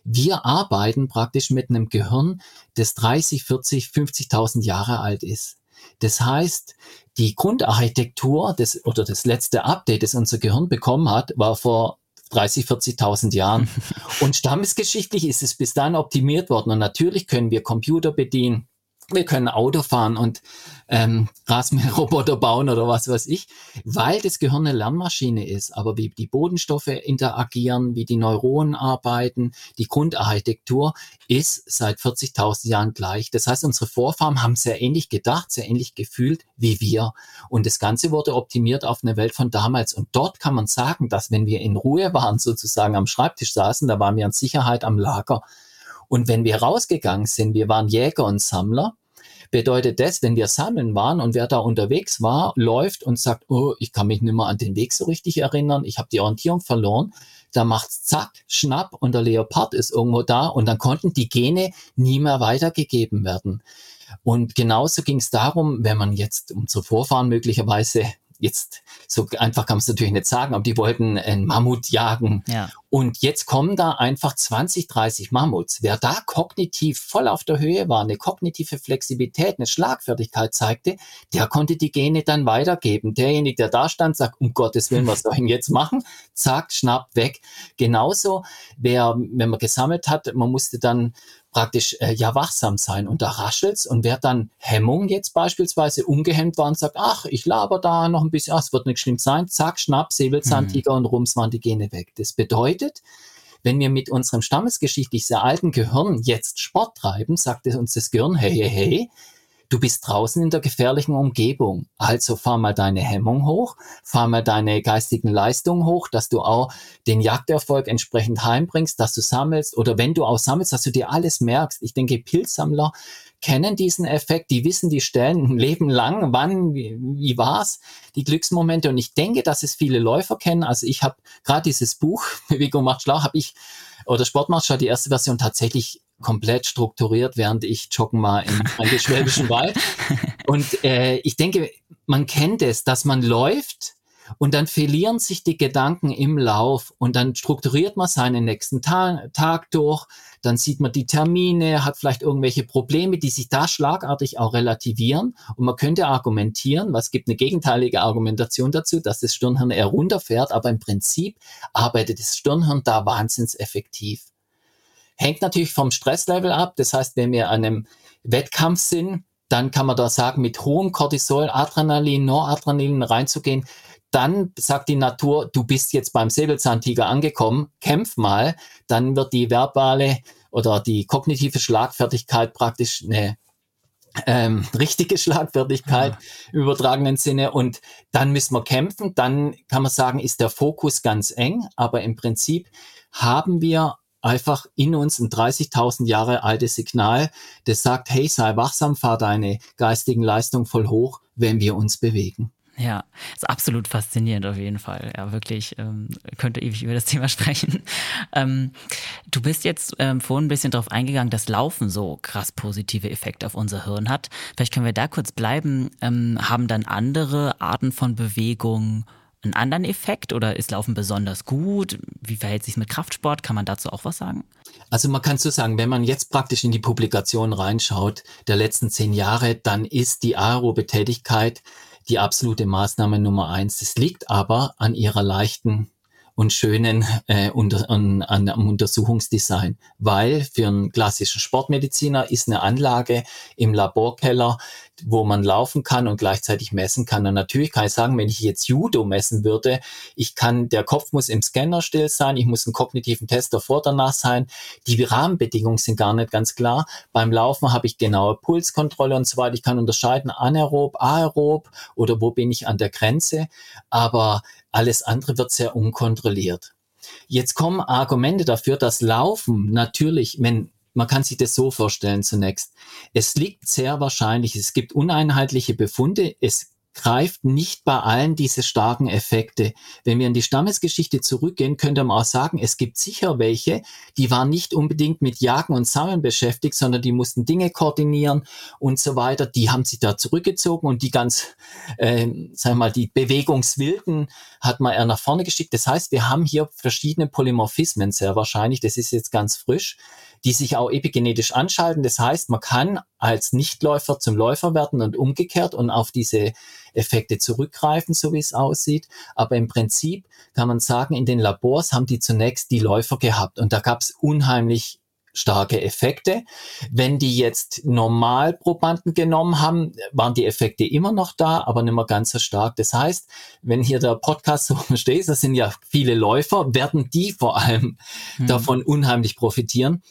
Wir arbeiten praktisch mit einem Gehirn, das 30, 40, 50.000 Jahre alt ist. Das heißt, die Grundarchitektur des, oder das letzte Update, das unser Gehirn bekommen hat, war vor 30, 40.000 Jahren. [LAUGHS] Und stammesgeschichtlich ist es bis dann optimiert worden. Und natürlich können wir Computer bedienen wir können Auto fahren und ähm, Rasenmäherroboter bauen oder was weiß ich, weil das Gehirn eine Lernmaschine ist. Aber wie die Bodenstoffe interagieren, wie die Neuronen arbeiten, die Grundarchitektur ist seit 40.000 Jahren gleich. Das heißt, unsere Vorfahren haben sehr ähnlich gedacht, sehr ähnlich gefühlt wie wir. Und das Ganze wurde optimiert auf eine Welt von damals. Und dort kann man sagen, dass wenn wir in Ruhe waren, sozusagen am Schreibtisch saßen, da waren wir in Sicherheit am Lager. Und wenn wir rausgegangen sind, wir waren Jäger und Sammler, bedeutet das, wenn wir sammeln waren und wer da unterwegs war, läuft und sagt, oh, ich kann mich nicht mehr an den Weg so richtig erinnern, ich habe die Orientierung verloren, da macht's zack, schnapp und der Leopard ist irgendwo da und dann konnten die Gene nie mehr weitergegeben werden. Und genauso ging es darum, wenn man jetzt unsere Vorfahren möglicherweise jetzt so einfach kann man es natürlich nicht sagen, aber die wollten einen Mammut jagen. Ja. Und jetzt kommen da einfach 20, 30 Mammuts. Wer da kognitiv voll auf der Höhe war, eine kognitive Flexibilität, eine Schlagfertigkeit zeigte, der konnte die Gene dann weitergeben. Derjenige, der da stand, sagt, um Gottes Willen, was soll ich denn jetzt machen? Zack, schnapp, weg. Genauso, wer, wenn man gesammelt hat, man musste dann praktisch äh, ja wachsam sein und da raschelt's und wer dann Hemmung jetzt beispielsweise ungehemmt war und sagt, ach, ich laber da noch ein bisschen, ach, es wird nicht schlimm sein, zack, schnapp, Säbelzahntiger mhm. und rums waren die Gene weg. Das bedeutet, wenn wir mit unserem stammesgeschichtlich sehr alten Gehirn jetzt Sport treiben, sagt uns das Gehirn, hey, hey, hey, Du bist draußen in der gefährlichen Umgebung. Also fahr mal deine Hemmung hoch, fahr mal deine geistigen Leistungen hoch, dass du auch den Jagderfolg entsprechend heimbringst, dass du sammelst oder wenn du auch sammelst, dass du dir alles merkst. Ich denke, Pilzsammler kennen diesen Effekt, die wissen die Stellen ein Leben lang, wann, wie, wie war's, die Glücksmomente. Und ich denke, dass es viele Läufer kennen. Also ich habe gerade dieses Buch, [LAUGHS] Bewegung macht schlau, habe ich, oder Sport macht schlau, die erste Version tatsächlich komplett strukturiert, während ich joggen war im [LAUGHS] Schwäbischen Wald. Und äh, ich denke, man kennt es, dass man läuft und dann verlieren sich die Gedanken im Lauf und dann strukturiert man seinen nächsten Ta Tag durch, dann sieht man die Termine, hat vielleicht irgendwelche Probleme, die sich da schlagartig auch relativieren und man könnte argumentieren, was gibt eine gegenteilige Argumentation dazu, dass das Stirnhirn eher runterfährt, aber im Prinzip arbeitet das Stirnhirn da wahnsinns effektiv. Hängt natürlich vom Stresslevel ab. Das heißt, wenn wir an einem Wettkampf sind, dann kann man da sagen, mit hohem Cortisol, Adrenalin, Noradrenalin reinzugehen, dann sagt die Natur, du bist jetzt beim Säbelzahntiger angekommen, kämpf mal, dann wird die verbale oder die kognitive Schlagfertigkeit praktisch eine ähm, [LAUGHS] richtige Schlagfertigkeit ja. im übertragenen Sinne. Und dann müssen wir kämpfen, dann kann man sagen, ist der Fokus ganz eng, aber im Prinzip haben wir einfach in uns ein 30.000 Jahre altes Signal, das sagt, hey, sei wachsam, fahr deine geistigen Leistungen voll hoch, wenn wir uns bewegen. Ja, ist absolut faszinierend auf jeden Fall. Ja, wirklich, ähm, könnte ewig über das [LAUGHS] Thema sprechen. Ähm, du bist jetzt ähm, vorhin ein bisschen darauf eingegangen, dass Laufen so krass positive Effekte auf unser Hirn hat. Vielleicht können wir da kurz bleiben. Ähm, haben dann andere Arten von Bewegung einen anderen Effekt oder ist Laufen besonders gut? Wie verhält sich mit Kraftsport? Kann man dazu auch was sagen? Also man kann so sagen, wenn man jetzt praktisch in die Publikation reinschaut der letzten zehn Jahre, dann ist die aerobe Tätigkeit die absolute Maßnahme Nummer eins. Es liegt aber an ihrer leichten und schönen äh, unter, an, an, am Untersuchungsdesign, weil für einen klassischen Sportmediziner ist eine Anlage im Laborkeller wo man laufen kann und gleichzeitig messen kann. Und natürlich kann ich sagen, wenn ich jetzt Judo messen würde, ich kann, der Kopf muss im Scanner still sein, ich muss einen kognitiven Test davor, danach sein. Die Rahmenbedingungen sind gar nicht ganz klar. Beim Laufen habe ich genaue Pulskontrolle und so weiter. Ich kann unterscheiden anaerob, aerob oder wo bin ich an der Grenze. Aber alles andere wird sehr unkontrolliert. Jetzt kommen Argumente dafür, dass Laufen natürlich, wenn man kann sich das so vorstellen zunächst. Es liegt sehr wahrscheinlich, es gibt uneinheitliche Befunde, es greift nicht bei allen diese starken Effekte. Wenn wir in die Stammesgeschichte zurückgehen, könnte man auch sagen, es gibt sicher welche, die waren nicht unbedingt mit Jagen und Sammeln beschäftigt, sondern die mussten Dinge koordinieren und so weiter. Die haben sich da zurückgezogen und die ganz, äh, sagen wir mal, die Bewegungswilden hat man eher nach vorne geschickt. Das heißt, wir haben hier verschiedene Polymorphismen sehr wahrscheinlich. Das ist jetzt ganz frisch die sich auch epigenetisch anschalten. Das heißt, man kann als Nichtläufer zum Läufer werden und umgekehrt und auf diese Effekte zurückgreifen, so wie es aussieht. Aber im Prinzip kann man sagen, in den Labors haben die zunächst die Läufer gehabt und da gab es unheimlich starke Effekte. Wenn die jetzt Normalprobanden genommen haben, waren die Effekte immer noch da, aber nicht mehr ganz so stark. Das heißt, wenn hier der Podcast so [LAUGHS] steht, das sind ja viele Läufer, werden die vor allem mhm. davon unheimlich profitieren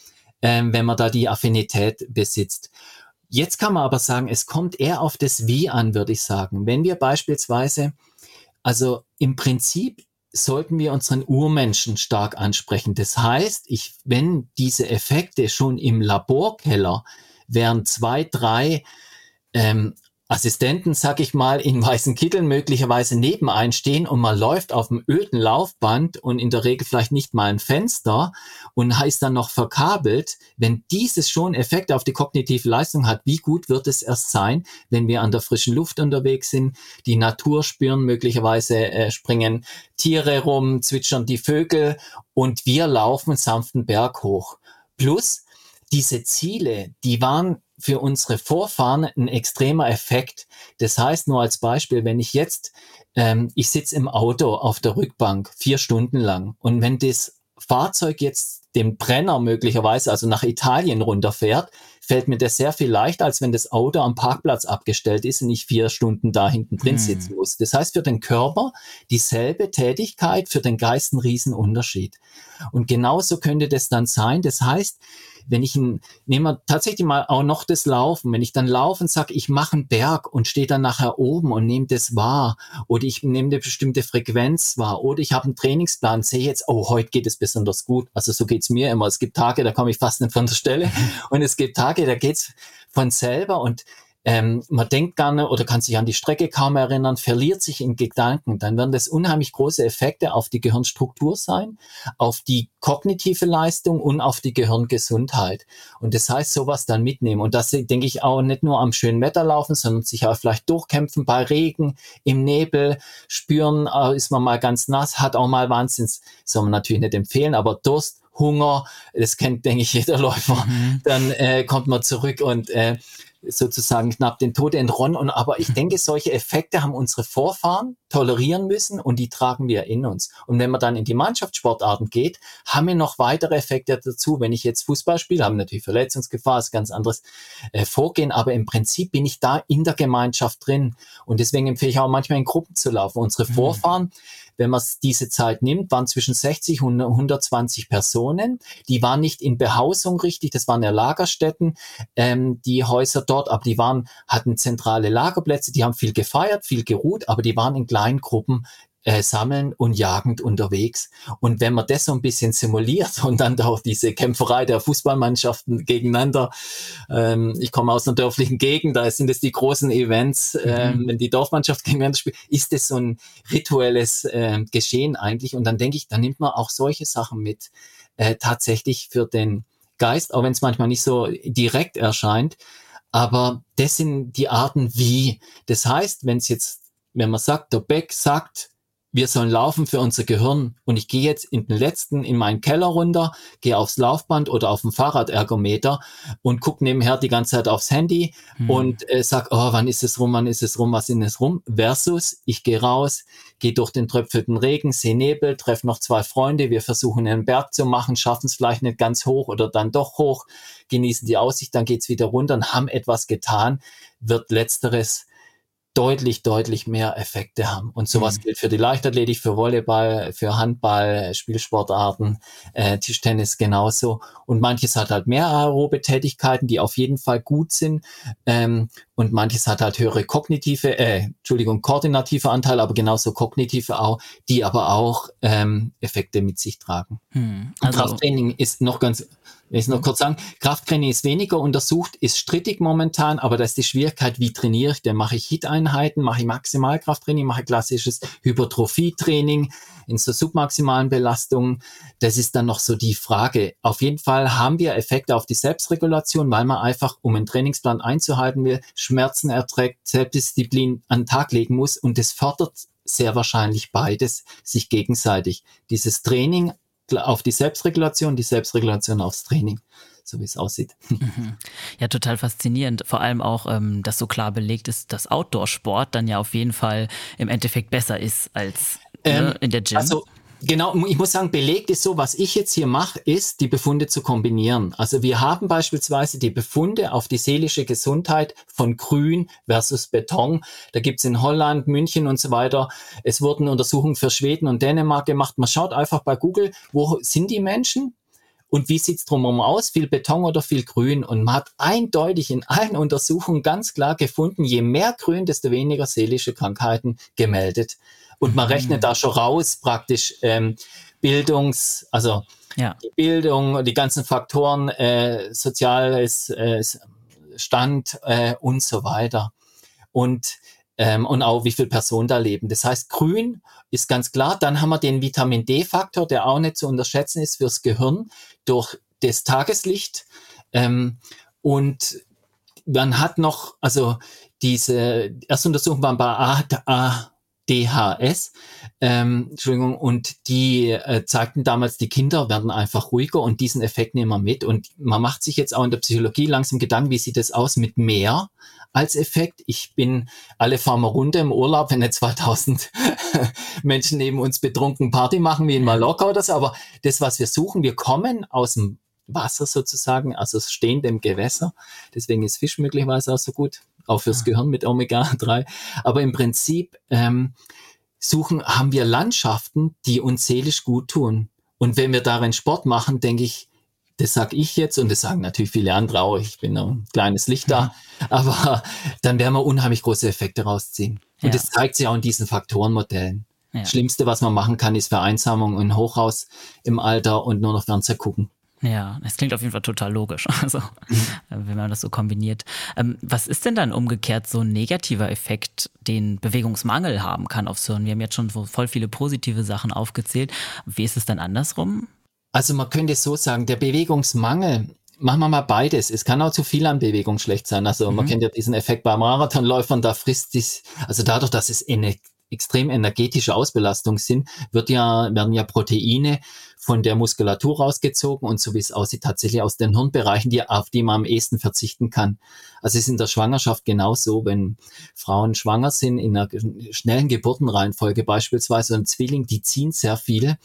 ähm, wenn man da die Affinität besitzt. Jetzt kann man aber sagen, es kommt eher auf das Wie an, würde ich sagen. Wenn wir beispielsweise, also im Prinzip sollten wir unseren Urmenschen stark ansprechen. Das heißt, ich, wenn diese Effekte schon im Laborkeller während zwei, drei ähm, Assistenten, sag ich mal, in weißen Kitteln möglicherweise nebenein stehen und man läuft auf dem öden Laufband und in der Regel vielleicht nicht mal ein Fenster und heißt dann noch verkabelt. Wenn dieses schon Effekte auf die kognitive Leistung hat, wie gut wird es erst sein, wenn wir an der frischen Luft unterwegs sind, die Natur spüren, möglicherweise äh, springen Tiere rum, zwitschern die Vögel und wir laufen sanften Berg hoch. Plus, diese Ziele, die waren für unsere Vorfahren ein extremer Effekt. Das heißt nur als Beispiel, wenn ich jetzt, ähm, ich sitze im Auto auf der Rückbank vier Stunden lang und wenn das Fahrzeug jetzt den Brenner möglicherweise, also nach Italien runterfährt, fällt mir das sehr viel leichter, als wenn das Auto am Parkplatz abgestellt ist und ich vier Stunden da hinten drin hm. sitzen muss. Das heißt für den Körper dieselbe Tätigkeit, für den Geist ein Riesenunterschied. Und genauso könnte das dann sein. Das heißt, wenn ich ein, nehmen wir tatsächlich mal auch noch das Laufen, wenn ich dann laufe und sage, ich mache einen Berg und stehe dann nachher oben und nehme das wahr oder ich nehme eine bestimmte Frequenz wahr oder ich habe einen Trainingsplan, sehe jetzt, oh, heute geht es besonders gut. Also so geht's mir immer. Es gibt Tage, da komme ich fast nicht von der Stelle [LAUGHS] und es gibt Tage, da geht's von selber und ähm, man denkt gerne oder kann sich an die Strecke kaum erinnern, verliert sich in Gedanken, dann werden das unheimlich große Effekte auf die Gehirnstruktur sein, auf die kognitive Leistung und auf die Gehirngesundheit. Und das heißt, sowas dann mitnehmen. Und das denke ich auch nicht nur am schönen Wetter laufen, sondern sich auch vielleicht durchkämpfen bei Regen, im Nebel, spüren, äh, ist man mal ganz nass, hat auch mal Wahnsinns, soll man natürlich nicht empfehlen, aber Durst, Hunger, das kennt, denke ich, jeder Läufer, mhm. dann äh, kommt man zurück und äh, sozusagen knapp den Tod entronnen. Und aber ich denke, solche Effekte haben unsere Vorfahren tolerieren müssen und die tragen wir in uns. Und wenn man dann in die Mannschaftssportarten geht, haben wir noch weitere Effekte dazu. Wenn ich jetzt Fußball spiele, haben natürlich Verletzungsgefahr, ist ganz anderes äh, Vorgehen, aber im Prinzip bin ich da in der Gemeinschaft drin. Und deswegen empfehle ich auch manchmal in Gruppen zu laufen. Unsere mhm. Vorfahren, wenn man diese Zeit nimmt, waren zwischen 60 und 120 Personen. Die waren nicht in Behausung richtig, das waren ja Lagerstätten, ähm, die Häuser dort, aber die waren, hatten zentrale Lagerplätze, die haben viel gefeiert, viel geruht, aber die waren in kleinen Gruppen äh, sammeln und jagend unterwegs. Und wenn man das so ein bisschen simuliert und dann auch diese Kämpferei der Fußballmannschaften gegeneinander, ähm, ich komme aus einer dörflichen Gegend, da sind es die großen Events, ähm, mhm. wenn die Dorfmannschaft gegeneinander spielt, ist das so ein rituelles äh, Geschehen eigentlich. Und dann denke ich, da nimmt man auch solche Sachen mit, äh, tatsächlich für den Geist, auch wenn es manchmal nicht so direkt erscheint. Aber das sind die Arten wie. Das heißt, wenn es jetzt, wenn man sagt, der Beck sagt, wir sollen laufen für unser Gehirn. Und ich gehe jetzt in den letzten, in meinen Keller runter, gehe aufs Laufband oder auf den Fahrradergometer und gucke nebenher die ganze Zeit aufs Handy mhm. und äh, sag, oh, wann ist es rum, wann ist es rum, was ist es rum? Versus, ich gehe raus, gehe durch den tröpfelten Regen, sehe Nebel, treffe noch zwei Freunde, wir versuchen einen Berg zu machen, schaffen es vielleicht nicht ganz hoch oder dann doch hoch, genießen die Aussicht, dann geht's wieder runter und haben etwas getan, wird letzteres deutlich, deutlich mehr Effekte haben. Und sowas mhm. gilt für die Leichtathletik, für Volleyball, für Handball, Spielsportarten, äh, Tischtennis genauso. Und manches hat halt mehr aerobe Tätigkeiten, die auf jeden Fall gut sind. Ähm, und manches hat halt höhere kognitive, äh, Entschuldigung, koordinative Anteile, aber genauso kognitive auch, die aber auch ähm, Effekte mit sich tragen. Hm, also Krafttraining ist noch ganz, will ich noch kurz sagen, Krafttraining ist weniger untersucht, ist strittig momentan, aber das ist die Schwierigkeit, wie trainiere ich denn? Mache ich Hit-Einheiten, mache ich Maximalkrafttraining, mache ich klassisches Hypertrophie-Training in so submaximalen Belastungen? Das ist dann noch so die Frage. Auf jeden Fall haben wir Effekte auf die Selbstregulation, weil man einfach, um einen Trainingsplan einzuhalten will, Schmerzen erträgt, Selbstdisziplin an den Tag legen muss und das fördert sehr wahrscheinlich beides sich gegenseitig. Dieses Training auf die Selbstregulation, die Selbstregulation aufs Training, so wie es aussieht. Mhm. Ja, total faszinierend. Vor allem auch, ähm, dass so klar belegt ist, dass Outdoor-Sport dann ja auf jeden Fall im Endeffekt besser ist als ne, ähm, in der Gym. Also Genau, ich muss sagen, belegt ist so, was ich jetzt hier mache, ist, die Befunde zu kombinieren. Also wir haben beispielsweise die Befunde auf die seelische Gesundheit von Grün versus Beton. Da gibt's in Holland, München und so weiter. Es wurden Untersuchungen für Schweden und Dänemark gemacht. Man schaut einfach bei Google, wo sind die Menschen? Und wie sieht's drumherum aus? Viel Beton oder viel Grün? Und man hat eindeutig in allen Untersuchungen ganz klar gefunden, je mehr Grün, desto weniger seelische Krankheiten gemeldet. Und man rechnet mhm. da schon raus praktisch ähm, Bildungs, also ja. die Bildung, die ganzen Faktoren, äh, soziales, äh, Wasserstand äh, und so weiter. Und ähm, und auch wie viele Personen da leben. Das heißt, grün ist ganz klar. Dann haben wir den Vitamin D-Faktor, der auch nicht zu unterschätzen ist fürs Gehirn durch das Tageslicht. Ähm, und man hat noch, also diese erste Untersuchung waren bei ADHS, ähm, Entschuldigung, und die äh, zeigten damals, die Kinder werden einfach ruhiger und diesen Effekt nehmen wir mit. Und man macht sich jetzt auch in der Psychologie langsam Gedanken, wie sieht das aus mit mehr als Effekt. Ich bin alle fahren runter im Urlaub, wenn nicht 2000 [LAUGHS] Menschen neben uns betrunken Party machen, wie in Mallorca oder so. Aber das, was wir suchen, wir kommen aus dem Wasser sozusagen, also stehend im Gewässer. Deswegen ist Fisch möglicherweise auch so gut, auch fürs ah. Gehirn mit Omega-3. [LAUGHS] Aber im Prinzip ähm, suchen, haben wir Landschaften, die uns seelisch gut tun. Und wenn wir darin Sport machen, denke ich, das sage ich jetzt und das sagen natürlich viele andere auch, ich bin ein kleines Licht da, mhm. [LAUGHS] aber dann werden wir unheimlich große Effekte rausziehen. Und ja. das zeigt sich auch in diesen Faktorenmodellen. Ja. Schlimmste, was man machen kann, ist Vereinsamung und Hochhaus im Alter und nur noch Fernseher gucken. Ja, es klingt auf jeden Fall total logisch, [LAUGHS] also mhm. wenn man das so kombiniert. Ähm, was ist denn dann umgekehrt so ein negativer Effekt, den Bewegungsmangel haben kann aufs Hirn? Wir haben jetzt schon so voll viele positive Sachen aufgezählt. Wie ist es dann andersrum? Also man könnte so sagen, der Bewegungsmangel, machen wir mal beides. Es kann auch zu viel an Bewegung schlecht sein. Also mhm. man kennt ja diesen Effekt bei Marathonläufern, da frisst dies, also dadurch, dass es extrem energetische Ausbelastung sind, wird ja, werden ja Proteine von der Muskulatur rausgezogen und so wie es aussieht, tatsächlich aus den Hirnbereichen, die, auf die man am ehesten verzichten kann. Also es ist in der Schwangerschaft genauso, wenn Frauen schwanger sind, in einer schnellen Geburtenreihenfolge beispielsweise ein Zwilling, die ziehen sehr viel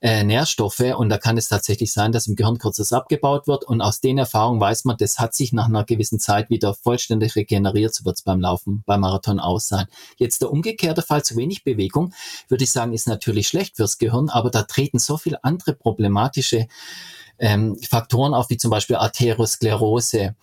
äh, Nährstoffe und da kann es tatsächlich sein, dass im Gehirn kurzes abgebaut wird und aus den Erfahrungen weiß man, das hat sich nach einer gewissen Zeit wieder vollständig regeneriert, so wird es beim Laufen, beim Marathon aus sein. Jetzt der umgekehrte Fall, zu wenig Bewegung, würde ich sagen, ist natürlich schlecht fürs Gehirn, aber da treten so viele andere problematische ähm, Faktoren auf, wie zum Beispiel Arteriosklerose,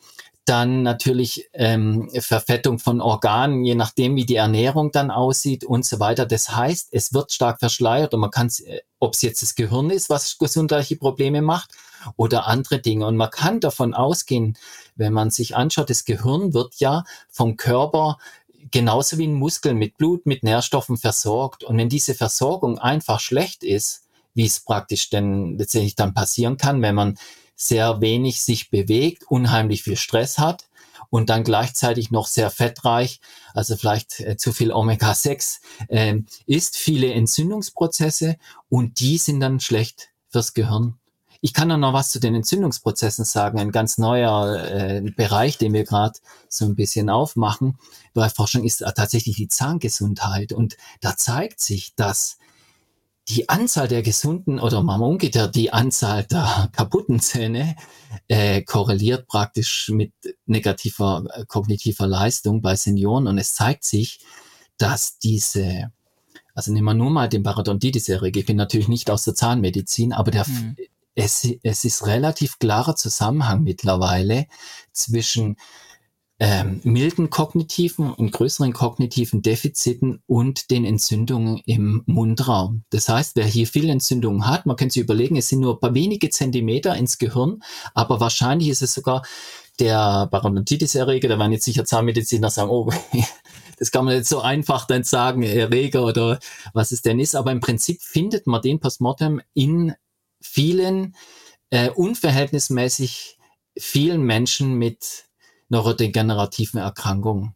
dann natürlich ähm, Verfettung von Organen, je nachdem, wie die Ernährung dann aussieht und so weiter. Das heißt, es wird stark verschleiert und man kann, äh, ob es jetzt das Gehirn ist, was gesundheitliche Probleme macht oder andere Dinge. Und man kann davon ausgehen, wenn man sich anschaut, das Gehirn wird ja vom Körper genauso wie ein Muskel mit Blut, mit Nährstoffen versorgt. Und wenn diese Versorgung einfach schlecht ist, wie es praktisch denn letztendlich dann passieren kann, wenn man sehr wenig sich bewegt, unheimlich viel Stress hat und dann gleichzeitig noch sehr fettreich, also vielleicht äh, zu viel Omega-6 äh, ist, viele Entzündungsprozesse und die sind dann schlecht fürs Gehirn. Ich kann noch was zu den Entzündungsprozessen sagen, ein ganz neuer äh, Bereich, den wir gerade so ein bisschen aufmachen bei Forschung ist tatsächlich die Zahngesundheit und da zeigt sich, dass die Anzahl der gesunden oder mal umgekehrt die Anzahl der [LAUGHS] kaputten Zähne äh, korreliert praktisch mit negativer äh, kognitiver Leistung bei Senioren und es zeigt sich, dass diese also nehmen wir nur mal den Parodontitis-Erreger. Ich bin natürlich nicht aus der Zahnmedizin, aber der, mhm. es, es ist relativ klarer Zusammenhang mittlerweile zwischen ähm, milden kognitiven und größeren kognitiven Defiziten und den Entzündungen im Mundraum. Das heißt, wer hier viele Entzündungen hat, man könnte sich überlegen, es sind nur ein paar wenige Zentimeter ins Gehirn, aber wahrscheinlich ist es sogar der Parodontitis-Erreger, da werden jetzt sicher Zahnmediziner sagen, oh, [LAUGHS] das kann man jetzt so einfach dann sagen, Erreger oder was es denn ist, aber im Prinzip findet man den Postmortem in vielen äh, unverhältnismäßig vielen Menschen mit neurodegenerativen Erkrankungen.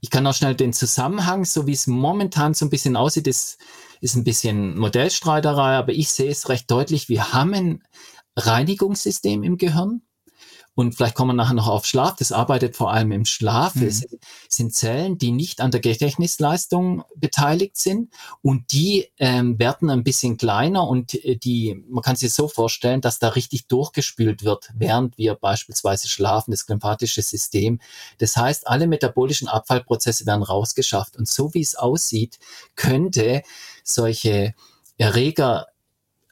Ich kann auch schnell den Zusammenhang, so wie es momentan so ein bisschen aussieht, ist, ist ein bisschen Modellstreiterei, aber ich sehe es recht deutlich. Wir haben ein Reinigungssystem im Gehirn. Und vielleicht kommen wir nachher noch auf Schlaf. Das arbeitet vor allem im Schlaf. Mhm. Es sind Zellen, die nicht an der Gedächtnisleistung beteiligt sind und die ähm, werden ein bisschen kleiner und äh, die, man kann sich so vorstellen, dass da richtig durchgespült wird, während wir beispielsweise schlafen, das lymphatische System. Das heißt, alle metabolischen Abfallprozesse werden rausgeschafft. Und so wie es aussieht, könnte solche Erreger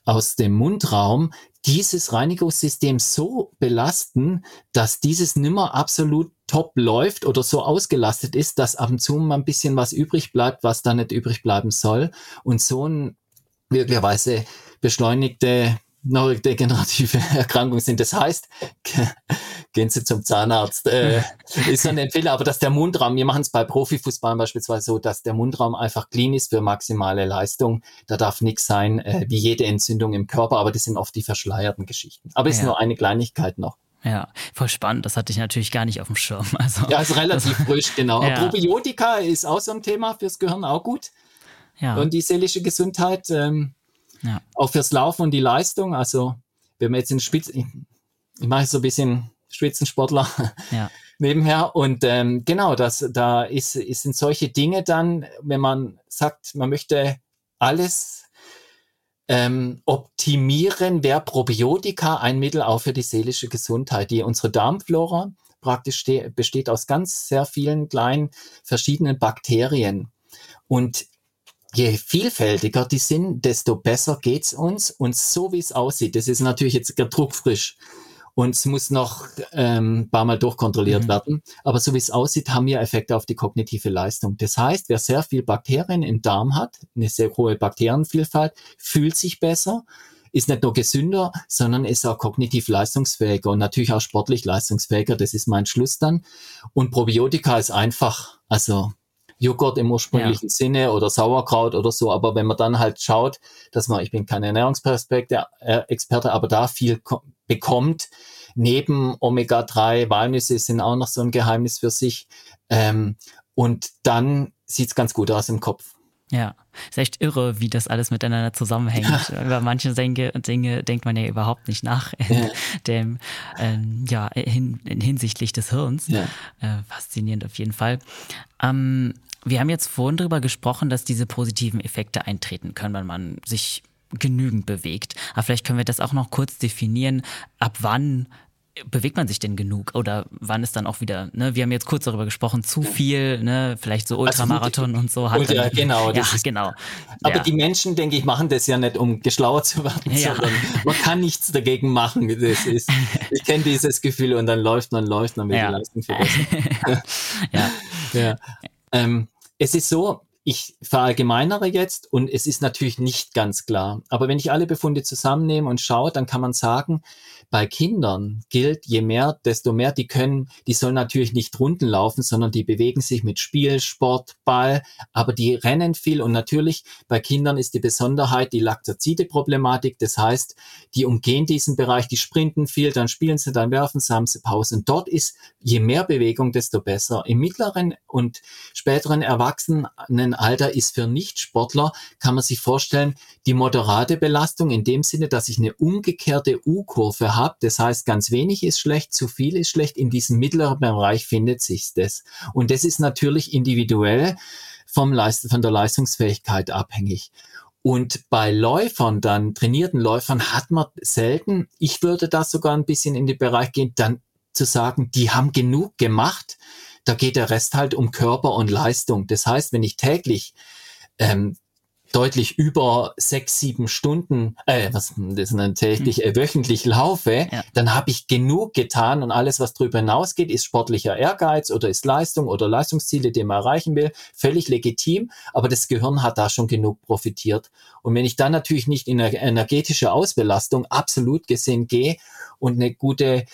aus dem Mundraum dieses Reinigungssystem so belasten, dass dieses nimmer absolut top läuft oder so ausgelastet ist, dass ab und zu mal ein bisschen was übrig bleibt, was da nicht übrig bleiben soll. Und so ein möglicherweise beschleunigte neurodegenerative [LAUGHS] Erkrankungen sind. Das heißt, gehen Sie zum Zahnarzt. Äh, [LAUGHS] ist eine Empfehlung, aber dass der Mundraum, wir machen es bei Profifußballern beispielsweise so, dass der Mundraum einfach clean ist für maximale Leistung. Da darf nichts sein, äh, wie jede Entzündung im Körper, aber das sind oft die verschleierten Geschichten. Aber es ja. ist nur eine Kleinigkeit noch. Ja, voll spannend. Das hatte ich natürlich gar nicht auf dem Schirm. [LAUGHS] Also, ja, ist relativ frisch, genau. Ja. Probiotika ist auch so ein Thema fürs Gehirn auch gut. Ja. Und die seelische Gesundheit, ähm, ja. auch fürs Laufen und die Leistung. Also, wenn wir jetzt in Spitz, ich, ich mache so ein bisschen Spitzensportler ja. [LAUGHS] nebenher. Und ähm, genau, das, da ist, ist, sind solche Dinge dann, wenn man sagt, man möchte alles ähm, optimieren wäre Probiotika ein Mittel auch für die seelische Gesundheit. Die unsere Darmflora praktisch besteht aus ganz sehr vielen kleinen verschiedenen Bakterien. Und je vielfältiger die sind, desto besser geht's uns. Und so wie es aussieht, das ist natürlich jetzt druckfrisch und es muss noch ähm, paar Mal durchkontrolliert mhm. werden. Aber so wie es aussieht, haben wir Effekte auf die kognitive Leistung. Das heißt, wer sehr viel Bakterien im Darm hat, eine sehr hohe Bakterienvielfalt, fühlt sich besser, ist nicht nur gesünder, sondern ist auch kognitiv leistungsfähiger und natürlich auch sportlich leistungsfähiger. Das ist mein Schluss dann. Und Probiotika ist einfach, also Joghurt im ursprünglichen ja. Sinne oder Sauerkraut oder so. Aber wenn man dann halt schaut, dass man, ich bin kein Ernährungsexperte, äh, aber da viel bekommt. Neben Omega-3, Walnüsse sind auch noch so ein Geheimnis für sich. Ähm, und dann sieht's ganz gut aus im Kopf. Ja, ist echt irre, wie das alles miteinander zusammenhängt. Über manche Dinge, Dinge denkt man ja überhaupt nicht nach, ja. dem, ähm, ja, hin, hinsichtlich des Hirns. Ja. Äh, faszinierend auf jeden Fall. Ähm, wir haben jetzt vorhin darüber gesprochen, dass diese positiven Effekte eintreten können, wenn man sich genügend bewegt. Aber vielleicht können wir das auch noch kurz definieren, ab wann bewegt man sich denn genug oder wann ist dann auch wieder, ne, wir haben jetzt kurz darüber gesprochen, zu viel, ne, vielleicht so Ultramarathon also, und so hat Ultra, genau, [LAUGHS] ja, ist, genau. Aber ja. die Menschen, denke ich, machen das ja nicht, um geschlauer zu werden, ja. sondern man kann nichts dagegen machen. Das ist, [LAUGHS] ich kenne dieses Gefühl und dann läuft man, läuft man, will ja. die Leistung verbessern. [LAUGHS] ja. ja. Ähm, es ist so, ich verallgemeinere jetzt und es ist natürlich nicht ganz klar. Aber wenn ich alle Befunde zusammennehme und schaue, dann kann man sagen, bei Kindern gilt, je mehr, desto mehr die können, die sollen natürlich nicht Runden laufen, sondern die bewegen sich mit Spiel, Sport, Ball, aber die rennen viel und natürlich bei Kindern ist die Besonderheit die Laktazide-Problematik. Das heißt, die umgehen diesen Bereich, die sprinten viel, dann spielen sie, dann werfen sie, haben sie Pause. Und dort ist je mehr Bewegung, desto besser. Im mittleren und späteren Erwachsenenalter ist für Nichtsportler, kann man sich vorstellen, die moderate Belastung in dem Sinne, dass ich eine umgekehrte U-Kurve habe. Das heißt, ganz wenig ist schlecht, zu viel ist schlecht. In diesem mittleren Bereich findet sich das. Und das ist natürlich individuell vom Leist von der Leistungsfähigkeit abhängig. Und bei Läufern, dann trainierten Läufern, hat man selten, ich würde da sogar ein bisschen in den Bereich gehen, dann zu sagen, die haben genug gemacht, da geht der Rest halt um Körper und Leistung. Das heißt, wenn ich täglich ähm, deutlich über sechs, sieben Stunden, äh, was das täglich, hm. äh, wöchentlich laufe, ja. dann habe ich genug getan und alles, was darüber hinausgeht, ist sportlicher Ehrgeiz oder ist Leistung oder Leistungsziele, die man erreichen will, völlig legitim, aber das Gehirn hat da schon genug profitiert. Und wenn ich dann natürlich nicht in eine energetische Ausbelastung absolut gesehen gehe und eine gute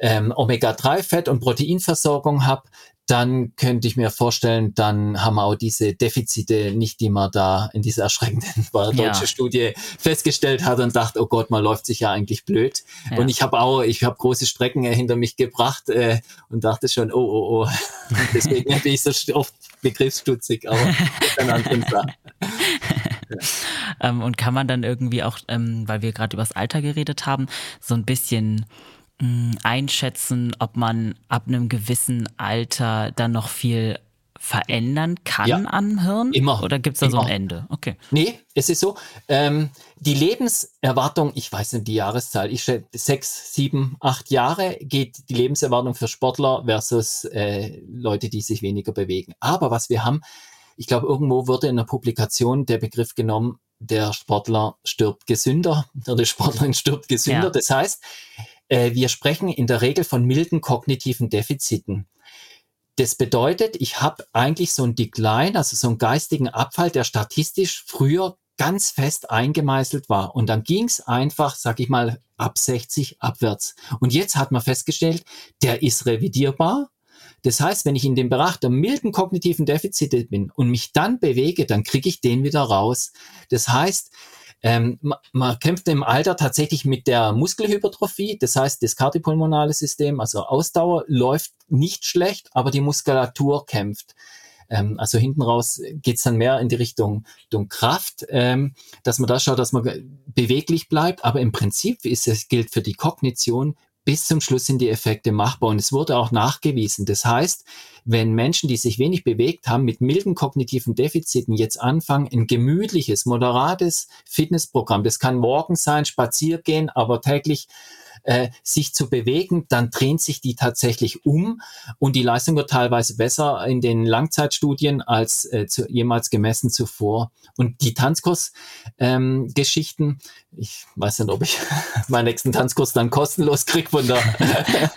ähm, Omega-3-Fett- und Proteinversorgung habe, dann könnte ich mir vorstellen, dann haben wir auch diese Defizite nicht, die man da in dieser erschreckenden deutsche [LAUGHS] ja. Studie festgestellt hat und dachte, oh Gott, man läuft sich ja eigentlich blöd. Ja. Und ich habe auch, ich habe große Strecken hinter mich gebracht äh, und dachte schon, oh, oh, oh. [LAUGHS] deswegen bin ich so oft begriffsstutzig, aber dann anderen Sache. [LAUGHS] ähm, und kann man dann irgendwie auch, ähm, weil wir gerade über das Alter geredet haben, so ein bisschen einschätzen, ob man ab einem gewissen Alter dann noch viel verändern kann ja, am Hirn? Immer. Oder gibt es da immer. so ein Ende? Okay. Nee, es ist so, ähm, die Lebenserwartung, ich weiß nicht die Jahreszahl, ich schätze sechs, sieben, acht Jahre geht die Lebenserwartung für Sportler versus äh, Leute, die sich weniger bewegen. Aber was wir haben, ich glaube, irgendwo wurde in der Publikation der Begriff genommen, der Sportler stirbt gesünder oder die Sportlerin stirbt gesünder. Ja. Das heißt, äh, wir sprechen in der Regel von milden kognitiven Defiziten. Das bedeutet, ich habe eigentlich so ein Decline, also so einen geistigen Abfall, der statistisch früher ganz fest eingemeißelt war. Und dann ging es einfach, sag ich mal, ab 60 abwärts. Und jetzt hat man festgestellt, der ist revidierbar. Das heißt, wenn ich in dem Bereich der milden kognitiven Defizite bin und mich dann bewege, dann kriege ich den wieder raus. Das heißt, ähm, man, man kämpft im Alter tatsächlich mit der Muskelhypertrophie, das heißt, das kardiopulmonale System, also Ausdauer, läuft nicht schlecht, aber die Muskulatur kämpft. Ähm, also hinten raus geht's dann mehr in die Richtung, Richtung Kraft, ähm, dass man da schaut, dass man beweglich bleibt. Aber im Prinzip ist es, gilt für die Kognition bis zum Schluss sind die Effekte machbar. Und es wurde auch nachgewiesen. Das heißt, wenn Menschen, die sich wenig bewegt haben, mit milden kognitiven Defiziten jetzt anfangen, ein gemütliches, moderates Fitnessprogramm, das kann morgen sein, spazieren aber täglich äh, sich zu bewegen, dann drehen sich die tatsächlich um und die Leistung wird teilweise besser in den Langzeitstudien als äh, zu, jemals gemessen zuvor. Und die Tanzkurs-Geschichten, ähm, ich weiß nicht, ob ich [LAUGHS] meinen nächsten Tanzkurs dann kostenlos krieg von der [LAUGHS]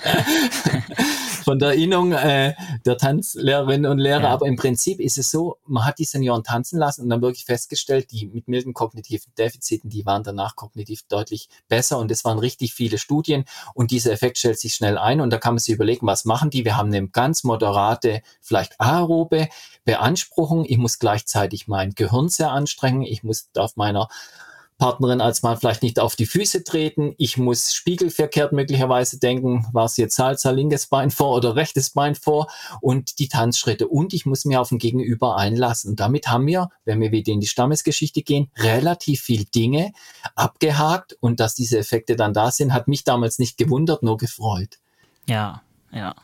von der Innung äh, der Tanzlehrerinnen und Lehrer. Ja. Aber im Prinzip ist es so, man hat die Senioren tanzen lassen und dann wirklich festgestellt, die mit milden kognitiven Defiziten, die waren danach kognitiv deutlich besser und es waren richtig viele Studien und dieser Effekt stellt sich schnell ein und da kann man sich überlegen, was machen die? Wir haben eine ganz moderate, vielleicht aerobe Beanspruchung. Ich muss gleichzeitig mein Gehirn sehr anstrengen. Ich muss auf meiner Partnerin als Mann vielleicht nicht auf die Füße treten. Ich muss spiegelverkehrt möglicherweise denken, war es jetzt Salsa linkes Bein vor oder rechtes Bein vor und die Tanzschritte. Und ich muss mir auf den Gegenüber einlassen. Und damit haben wir, wenn wir wieder in die Stammesgeschichte gehen, relativ viel Dinge abgehakt. Und dass diese Effekte dann da sind, hat mich damals nicht gewundert, nur gefreut. Ja, ja.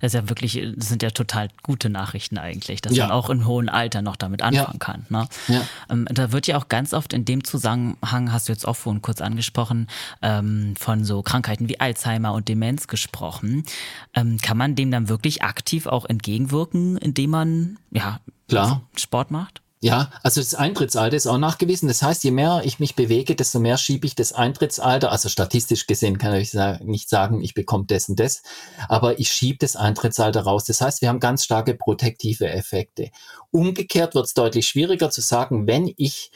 Das ist ja wirklich, das sind ja total gute Nachrichten eigentlich, dass ja. man auch im hohen Alter noch damit anfangen ja. kann. Ne? Ja. Ähm, da wird ja auch ganz oft in dem Zusammenhang, hast du jetzt auch vorhin kurz angesprochen, ähm, von so Krankheiten wie Alzheimer und Demenz gesprochen. Ähm, kann man dem dann wirklich aktiv auch entgegenwirken, indem man ja Klar. Sport macht? Ja, also das Eintrittsalter ist auch nachgewiesen. Das heißt, je mehr ich mich bewege, desto mehr schiebe ich das Eintrittsalter. Also statistisch gesehen kann ich nicht sagen, ich bekomme das und das, aber ich schiebe das Eintrittsalter raus. Das heißt, wir haben ganz starke protektive Effekte. Umgekehrt wird es deutlich schwieriger zu sagen, wenn ich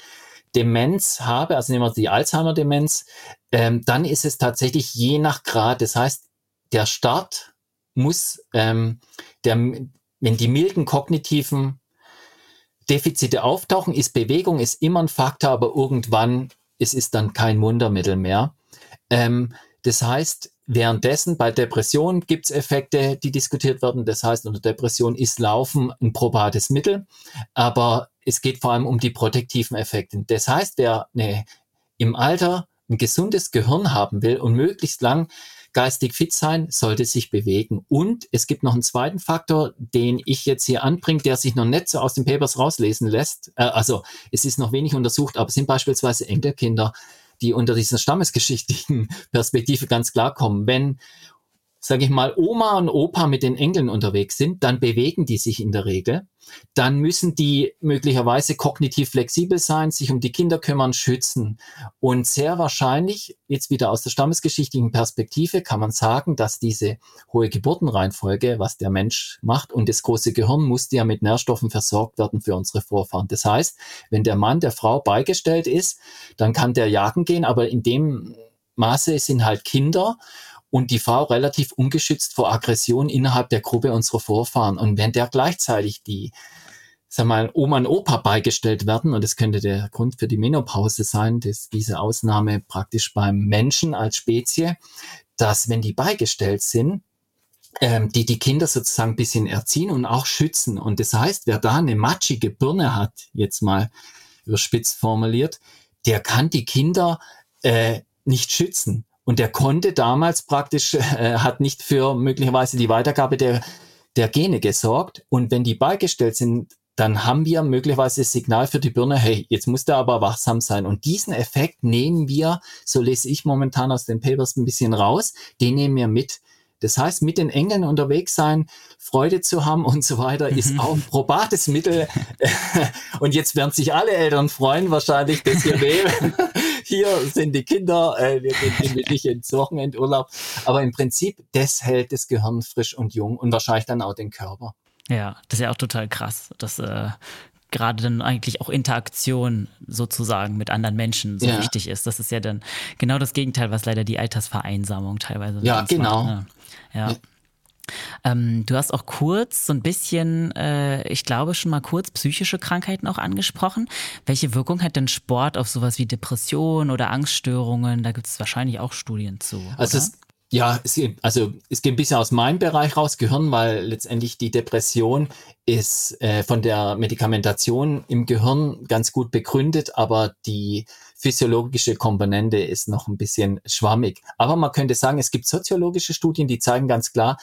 Demenz habe, also nehmen wir die Alzheimer-Demenz, ähm, dann ist es tatsächlich je nach Grad. Das heißt, der Start muss, ähm, der, wenn die milden kognitiven Defizite auftauchen, ist Bewegung, ist immer ein Faktor, aber irgendwann es ist dann kein Wundermittel mehr. Ähm, das heißt, währenddessen bei Depressionen gibt es Effekte, die diskutiert werden. Das heißt, unter Depression ist Laufen ein probates Mittel, aber es geht vor allem um die protektiven Effekte. Das heißt, wer ne, im Alter ein gesundes Gehirn haben will und möglichst lang geistig fit sein, sollte sich bewegen. Und es gibt noch einen zweiten Faktor, den ich jetzt hier anbringe, der sich noch nicht so aus den Papers rauslesen lässt. Äh, also es ist noch wenig untersucht, aber es sind beispielsweise Enkelkinder, die unter dieser stammesgeschichtlichen [LAUGHS] Perspektive ganz klar kommen. Wenn sage ich mal, Oma und Opa mit den Enkeln unterwegs sind, dann bewegen die sich in der Regel. Dann müssen die möglicherweise kognitiv flexibel sein, sich um die Kinder kümmern, schützen. Und sehr wahrscheinlich, jetzt wieder aus der stammesgeschichtlichen Perspektive, kann man sagen, dass diese hohe Geburtenreihenfolge, was der Mensch macht und das große Gehirn musste ja mit Nährstoffen versorgt werden für unsere Vorfahren. Das heißt, wenn der Mann der Frau beigestellt ist, dann kann der jagen gehen, aber in dem Maße sind halt Kinder und die Frau relativ ungeschützt vor Aggression innerhalb der Gruppe unserer Vorfahren. Und wenn der gleichzeitig die sag mal, Oma und Opa beigestellt werden, und das könnte der Grund für die Menopause sein, dass diese Ausnahme praktisch beim Menschen als Spezie, dass wenn die beigestellt sind, ähm, die die Kinder sozusagen ein bisschen erziehen und auch schützen. Und das heißt, wer da eine matschige Birne hat, jetzt mal überspitzt formuliert, der kann die Kinder äh, nicht schützen. Und der konnte damals praktisch, äh, hat nicht für möglicherweise die Weitergabe der, der Gene gesorgt. Und wenn die beigestellt sind, dann haben wir möglicherweise das Signal für die Birne, hey, jetzt muss der aber wachsam sein. Und diesen Effekt nehmen wir, so lese ich momentan aus den Papers ein bisschen raus, den nehmen wir mit. Das heißt, mit den Engeln unterwegs sein, Freude zu haben und so weiter, ist mhm. auch ein probates Mittel. [LAUGHS] und jetzt werden sich alle Eltern freuen, wahrscheinlich, dass wir [LAUGHS] nehmen. Hier sind die Kinder, äh, wir gehen nicht ins Wochenendurlaub. Aber im Prinzip, das hält das Gehirn frisch und jung und wahrscheinlich dann auch den Körper. Ja, das ist ja auch total krass. Das äh, gerade dann eigentlich auch Interaktion sozusagen mit anderen Menschen so ja. wichtig ist. Das ist ja dann genau das Gegenteil, was leider die Altersvereinsamung teilweise Ja, genau. Macht, ne? ja. Ähm, du hast auch kurz so ein bisschen, äh, ich glaube schon mal kurz psychische Krankheiten auch angesprochen. Welche Wirkung hat denn Sport auf sowas wie Depressionen oder Angststörungen? Da gibt es wahrscheinlich auch Studien zu. Also es, ja, es, also es geht ein bisschen aus meinem Bereich raus, Gehirn, weil letztendlich die Depression ist äh, von der Medikamentation im Gehirn ganz gut begründet, aber die physiologische Komponente ist noch ein bisschen schwammig. Aber man könnte sagen, es gibt soziologische Studien, die zeigen ganz klar,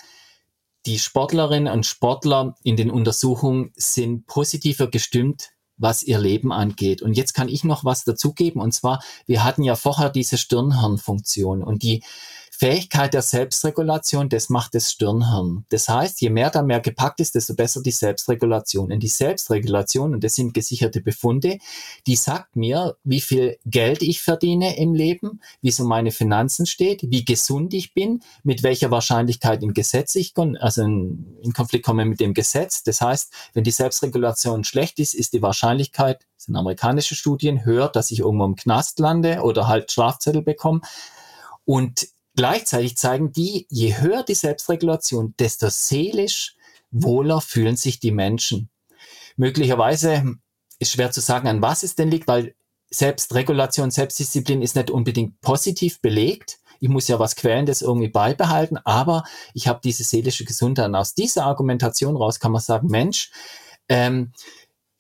die Sportlerinnen und Sportler in den Untersuchungen sind positiver gestimmt, was ihr Leben angeht. Und jetzt kann ich noch was dazugeben. Und zwar, wir hatten ja vorher diese Stirnhirnfunktion und die Fähigkeit der Selbstregulation, das macht das Stirnhirn. Das heißt, je mehr da mehr gepackt ist, desto besser die Selbstregulation. Und die Selbstregulation, und das sind gesicherte Befunde, die sagt mir, wie viel Geld ich verdiene im Leben, wie so meine Finanzen steht, wie gesund ich bin, mit welcher Wahrscheinlichkeit im Gesetz ich, also in, in Konflikt komme mit dem Gesetz. Das heißt, wenn die Selbstregulation schlecht ist, ist die Wahrscheinlichkeit, das sind amerikanische Studien, höher, dass ich irgendwo im Knast lande oder halt Strafzettel bekomme. Und Gleichzeitig zeigen die, je höher die Selbstregulation, desto seelisch wohler fühlen sich die Menschen. Möglicherweise ist schwer zu sagen, an was es denn liegt, weil Selbstregulation, Selbstdisziplin ist nicht unbedingt positiv belegt. Ich muss ja was Quälendes irgendwie beibehalten, aber ich habe diese seelische Gesundheit. Und aus dieser Argumentation raus kann man sagen, Mensch, ähm,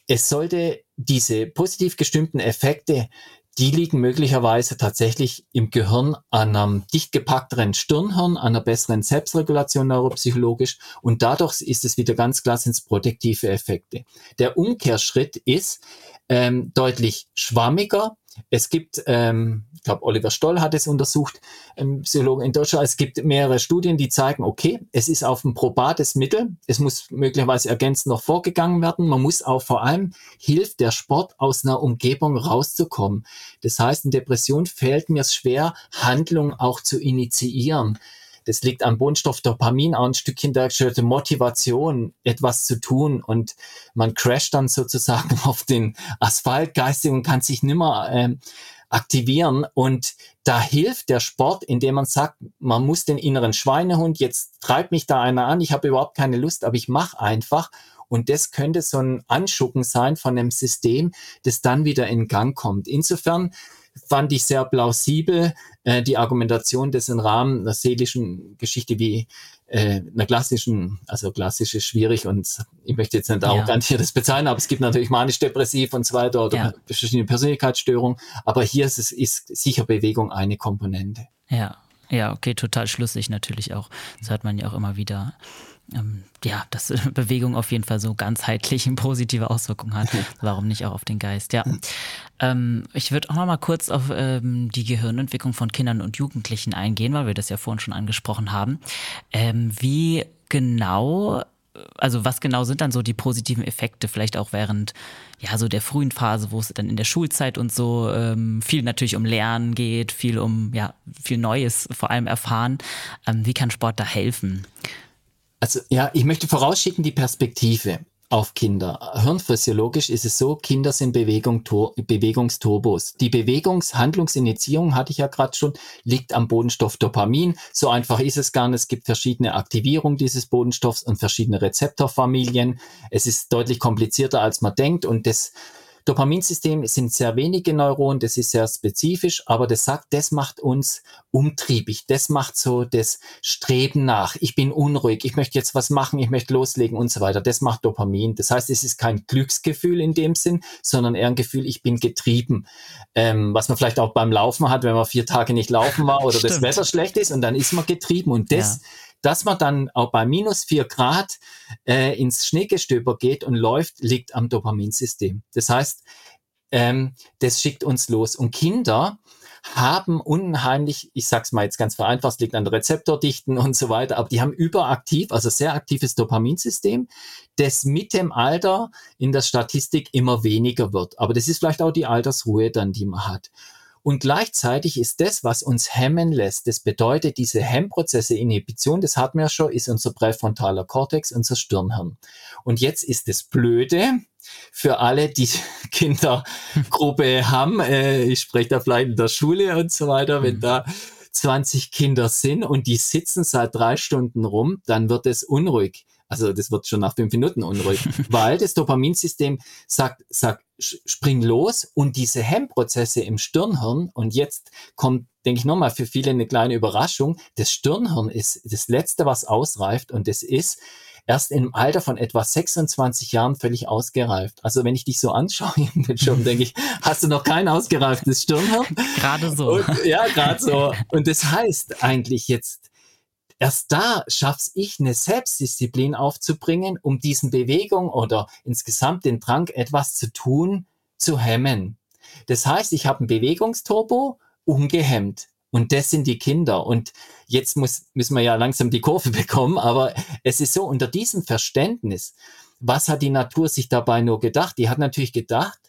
es sollte diese positiv gestimmten Effekte die liegen möglicherweise tatsächlich im Gehirn an einem dicht gepackteren Stirnhirn, an einer besseren Selbstregulation neuropsychologisch und dadurch ist es wieder ganz klar ins protektive Effekte. Der Umkehrschritt ist ähm, deutlich schwammiger, es gibt, ähm, ich glaube, Oliver Stoll hat es untersucht, ähm, Psychologen in Deutschland. Es gibt mehrere Studien, die zeigen, okay, es ist auf ein probates Mittel. Es muss möglicherweise ergänzend noch vorgegangen werden. Man muss auch vor allem hilft der Sport aus einer Umgebung rauszukommen. Das heißt, in Depression fällt mir es schwer, Handlung auch zu initiieren. Das liegt am Bodenstoff Dopamin, auch ein Stückchen der Motivation, etwas zu tun. Und man crasht dann sozusagen [LAUGHS] auf den Asphalt geistig und kann sich nimmer äh, aktivieren. Und da hilft der Sport, indem man sagt, man muss den inneren Schweinehund, jetzt treibt mich da einer an, ich habe überhaupt keine Lust, aber ich mache einfach. Und das könnte so ein Anschucken sein von einem System, das dann wieder in Gang kommt. Insofern fand ich sehr plausibel, äh, die Argumentation des im Rahmen einer seelischen Geschichte wie äh, einer klassischen, also klassisch ist schwierig und ich möchte jetzt nicht arrogant ja. hier das bezahlen, aber es gibt natürlich manisch-depressiv und so weiter oder ja. verschiedene Persönlichkeitsstörungen, aber hier ist es ist sicher Bewegung eine Komponente. Ja, ja, okay, total schlüssig natürlich auch. Das hört man ja auch immer wieder ähm, ja, dass [LAUGHS] Bewegung auf jeden Fall so ganzheitlich eine positive Auswirkungen hat. [LAUGHS] Warum nicht auch auf den Geist? Ja. Ähm, ich würde auch noch mal kurz auf ähm, die Gehirnentwicklung von Kindern und Jugendlichen eingehen, weil wir das ja vorhin schon angesprochen haben. Ähm, wie genau also was genau sind dann so die positiven Effekte, vielleicht auch während ja so der frühen Phase, wo es dann in der Schulzeit und so ähm, viel natürlich um Lernen geht, viel um ja viel Neues vor allem erfahren. Ähm, wie kann Sport da helfen? Also ja, ich möchte vorausschicken die Perspektive auf Kinder. Hirnphysiologisch ist es so, Kinder sind Bewegung, Bewegungsturbos. Die Bewegungshandlungsinitiierung, hatte ich ja gerade schon, liegt am Bodenstoff Dopamin. So einfach ist es gar nicht. Es gibt verschiedene Aktivierungen dieses Bodenstoffs und verschiedene Rezeptorfamilien. Es ist deutlich komplizierter, als man denkt und das Dopaminsystem sind sehr wenige Neuronen, das ist sehr spezifisch, aber das sagt, das macht uns umtriebig, das macht so das Streben nach. Ich bin unruhig, ich möchte jetzt was machen, ich möchte loslegen und so weiter. Das macht Dopamin. Das heißt, es ist kein Glücksgefühl in dem Sinn, sondern eher ein Gefühl, ich bin getrieben. Ähm, was man vielleicht auch beim Laufen hat, wenn man vier Tage nicht laufen war oder das Wetter schlecht ist und dann ist man getrieben und das ja dass man dann auch bei minus vier Grad äh, ins Schneegestöber geht und läuft, liegt am Dopaminsystem. Das heißt, ähm, das schickt uns los. Und Kinder haben unheimlich, ich sag's mal jetzt ganz vereinfacht, liegt an Rezeptordichten und so weiter, aber die haben überaktiv, also sehr aktives Dopaminsystem, das mit dem Alter in der Statistik immer weniger wird. Aber das ist vielleicht auch die Altersruhe dann, die man hat. Und gleichzeitig ist das, was uns hemmen lässt, das bedeutet, diese Hemmprozesse, Inhibition, das hatten wir schon, ist unser präfrontaler Kortex, unser Stirnhirn. Und jetzt ist das Blöde, für alle, die [LAUGHS] Kindergruppe haben, äh, ich spreche da vielleicht in der Schule und so weiter, wenn mhm. da 20 Kinder sind und die sitzen seit drei Stunden rum, dann wird es unruhig. Also das wird schon nach fünf Minuten unruhig, [LAUGHS] weil das Dopaminsystem sagt, sagt, spring los und diese Hemmprozesse im Stirnhirn und jetzt kommt, denke ich nochmal, für viele eine kleine Überraschung, das Stirnhirn ist das Letzte, was ausreift und das ist, erst im Alter von etwa 26 Jahren völlig ausgereift. Also wenn ich dich so anschaue, [LAUGHS] schon denke ich, hast du noch kein ausgereiftes Stirnhirn? Gerade so. Und, ja, gerade so. [LAUGHS] Und das heißt eigentlich jetzt, erst da schaff's ich, eine Selbstdisziplin aufzubringen, um diesen Bewegung oder insgesamt den Drang, etwas zu tun, zu hemmen. Das heißt, ich habe ein Bewegungsturbo ungehemmt. Und das sind die Kinder. Und jetzt muss, müssen wir ja langsam die Kurve [LAUGHS] bekommen. Aber es ist so, unter diesem Verständnis, was hat die Natur sich dabei nur gedacht? Die hat natürlich gedacht,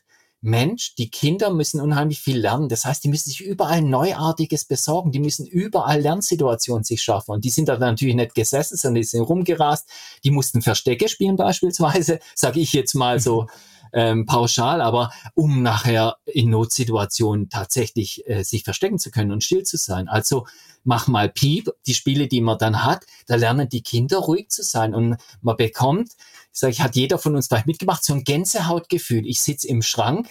Mensch, die Kinder müssen unheimlich viel lernen. Das heißt, die müssen sich überall Neuartiges besorgen. Die müssen überall Lernsituationen sich schaffen. Und die sind da natürlich nicht gesessen, sondern die sind rumgerast. Die mussten Verstecke spielen beispielsweise, [LAUGHS] sage ich jetzt mal so ähm, pauschal, aber um nachher in Notsituationen tatsächlich äh, sich verstecken zu können und still zu sein. Also mach mal Piep, die Spiele, die man dann hat, da lernen die Kinder ruhig zu sein und man bekommt, ich, hat jeder von uns vielleicht mitgemacht, so ein Gänsehautgefühl. Ich sitze im Schrank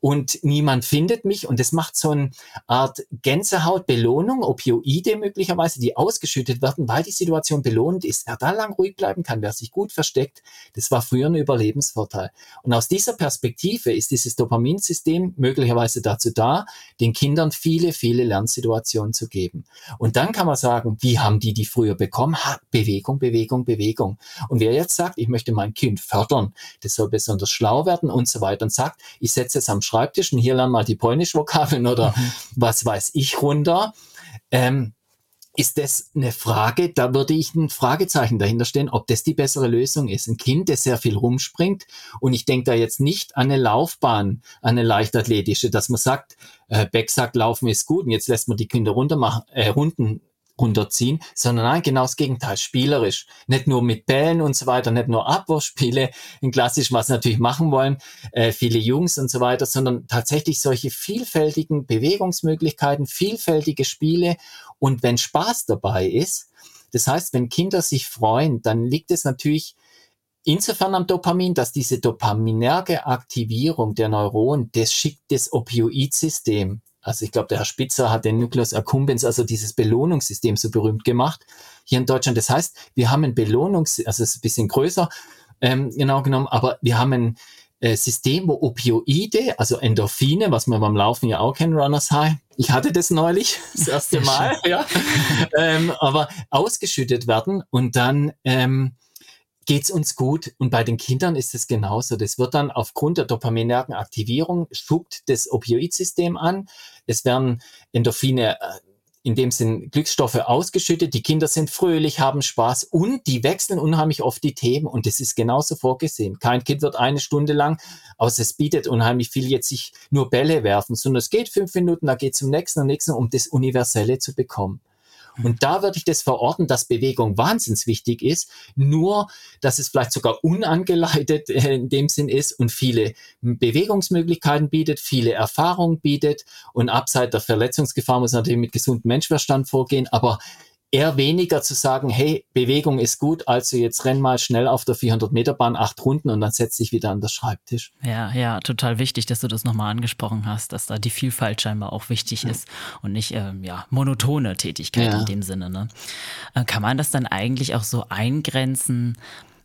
und niemand findet mich und es macht so eine Art Gänsehautbelohnung, Opioide möglicherweise, die ausgeschüttet werden, weil die Situation belohnt ist. Wer da lang ruhig bleiben kann, wer sich gut versteckt, das war früher ein Überlebensvorteil. Und aus dieser Perspektive ist dieses Dopaminsystem möglicherweise dazu da, den Kindern viele, viele Lernsituationen zu geben. Und dann kann man sagen, wie haben die die früher bekommen? Ha, Bewegung, Bewegung, Bewegung. Und wer jetzt sagt, ich möchte mein Kind fördern, das soll besonders schlau werden und so weiter und sagt, ich setze es am Schreibtisch und hier lern mal die Polnisch-Vokabeln oder [LAUGHS] was weiß ich runter. Ähm, ist das eine Frage, da würde ich ein Fragezeichen dahinter stellen, ob das die bessere Lösung ist. Ein Kind, das sehr viel rumspringt und ich denke da jetzt nicht an eine Laufbahn, an eine leichtathletische, dass man sagt, äh, Beck sagt, Laufen ist gut und jetzt lässt man die Kinder runter machen, äh, Runden runterziehen, sondern nein, genau das Gegenteil, spielerisch. Nicht nur mit Bällen und so weiter, nicht nur Abwurfspiele in klassisch, was natürlich machen wollen, äh, viele Jungs und so weiter, sondern tatsächlich solche vielfältigen Bewegungsmöglichkeiten, vielfältige Spiele und wenn Spaß dabei ist, das heißt, wenn Kinder sich freuen, dann liegt es natürlich insofern am Dopamin, dass diese dopaminerge Aktivierung der Neuronen, das schickt das Opioidsystem also ich glaube, der Herr Spitzer hat den Nucleus accumbens, also dieses Belohnungssystem so berühmt gemacht hier in Deutschland. Das heißt, wir haben ein Belohnungs, also es ist ein bisschen größer, ähm, genau genommen, aber wir haben ein äh, System, wo Opioide, also Endorphine, was man beim Laufen ja auch kennt, Runners High. Ich hatte das neulich, [LAUGHS] das erste Mal, ja, ähm, aber ausgeschüttet werden und dann ähm, geht's uns gut. Und bei den Kindern ist es genauso. Das wird dann aufgrund der dopaminergen Aktivierung spuckt das Opioidsystem an. Es werden Endorphine äh, in dem Sinn Glücksstoffe ausgeschüttet. Die Kinder sind fröhlich, haben Spaß und die wechseln unheimlich oft die Themen und das ist genauso vorgesehen. Kein Kind wird eine Stunde lang, außer es bietet unheimlich viel jetzt sich nur Bälle werfen, sondern es geht fünf Minuten, da geht zum nächsten und nächsten, um das Universelle zu bekommen. Und da würde ich das verorten, dass Bewegung wahnsinnig wichtig ist, nur dass es vielleicht sogar unangeleitet [LAUGHS] in dem Sinn ist und viele Bewegungsmöglichkeiten bietet, viele Erfahrungen bietet. Und abseits der Verletzungsgefahr muss natürlich mit gesundem Menschverstand vorgehen, aber eher weniger zu sagen, hey, Bewegung ist gut, also jetzt renn mal schnell auf der 400 Meter Bahn acht Runden und dann setz dich wieder an den Schreibtisch. Ja, ja, total wichtig, dass du das nochmal angesprochen hast, dass da die Vielfalt scheinbar auch wichtig ja. ist und nicht, ähm, ja, monotone Tätigkeit ja. in dem Sinne. Ne? Äh, kann man das dann eigentlich auch so eingrenzen?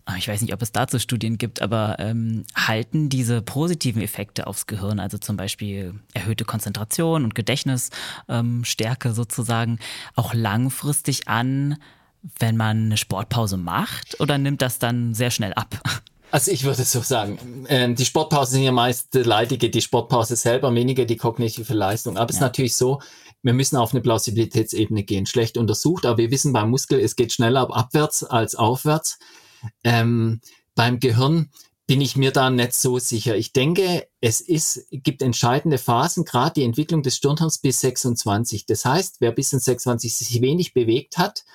Ah, ich weiß nicht, ob es dazu Studien gibt, aber ähm, halten diese positiven Effekte aufs Gehirn, also zum Beispiel erhöhte Konzentration und Gedächtnisstärke ähm, sozusagen, auch langfristig an, wenn man eine Sportpause macht oder nimmt das dann sehr schnell ab? Also ich würde so sagen, ähm, die Sportpausen sind ja meist leidige, die Sportpause selber, weniger die kognitive Leistung. Aber es ist natürlich so, wir müssen auf eine Plausibilitätsebene gehen. Schlecht untersucht, aber wir wissen beim Muskel, es geht schneller abwärts als aufwärts. Ähm, beim Gehirn bin ich mir da nicht so sicher. Ich denke, es ist, gibt entscheidende Phasen, gerade die Entwicklung des Stirnhirns bis 26. Das heißt, wer bis in 26 sich wenig bewegt hat,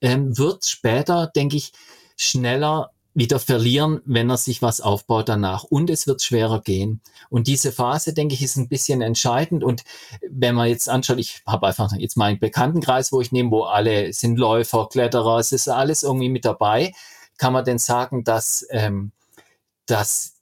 ähm, wird später, denke ich, schneller wieder verlieren, wenn er sich was aufbaut danach. Und es wird schwerer gehen. Und diese Phase, denke ich, ist ein bisschen entscheidend. Und wenn man jetzt anschaut, ich habe einfach jetzt meinen Bekanntenkreis, wo ich nehme, wo alle sind Läufer, Kletterer, es ist alles irgendwie mit dabei, kann man denn sagen, dass, ähm, dass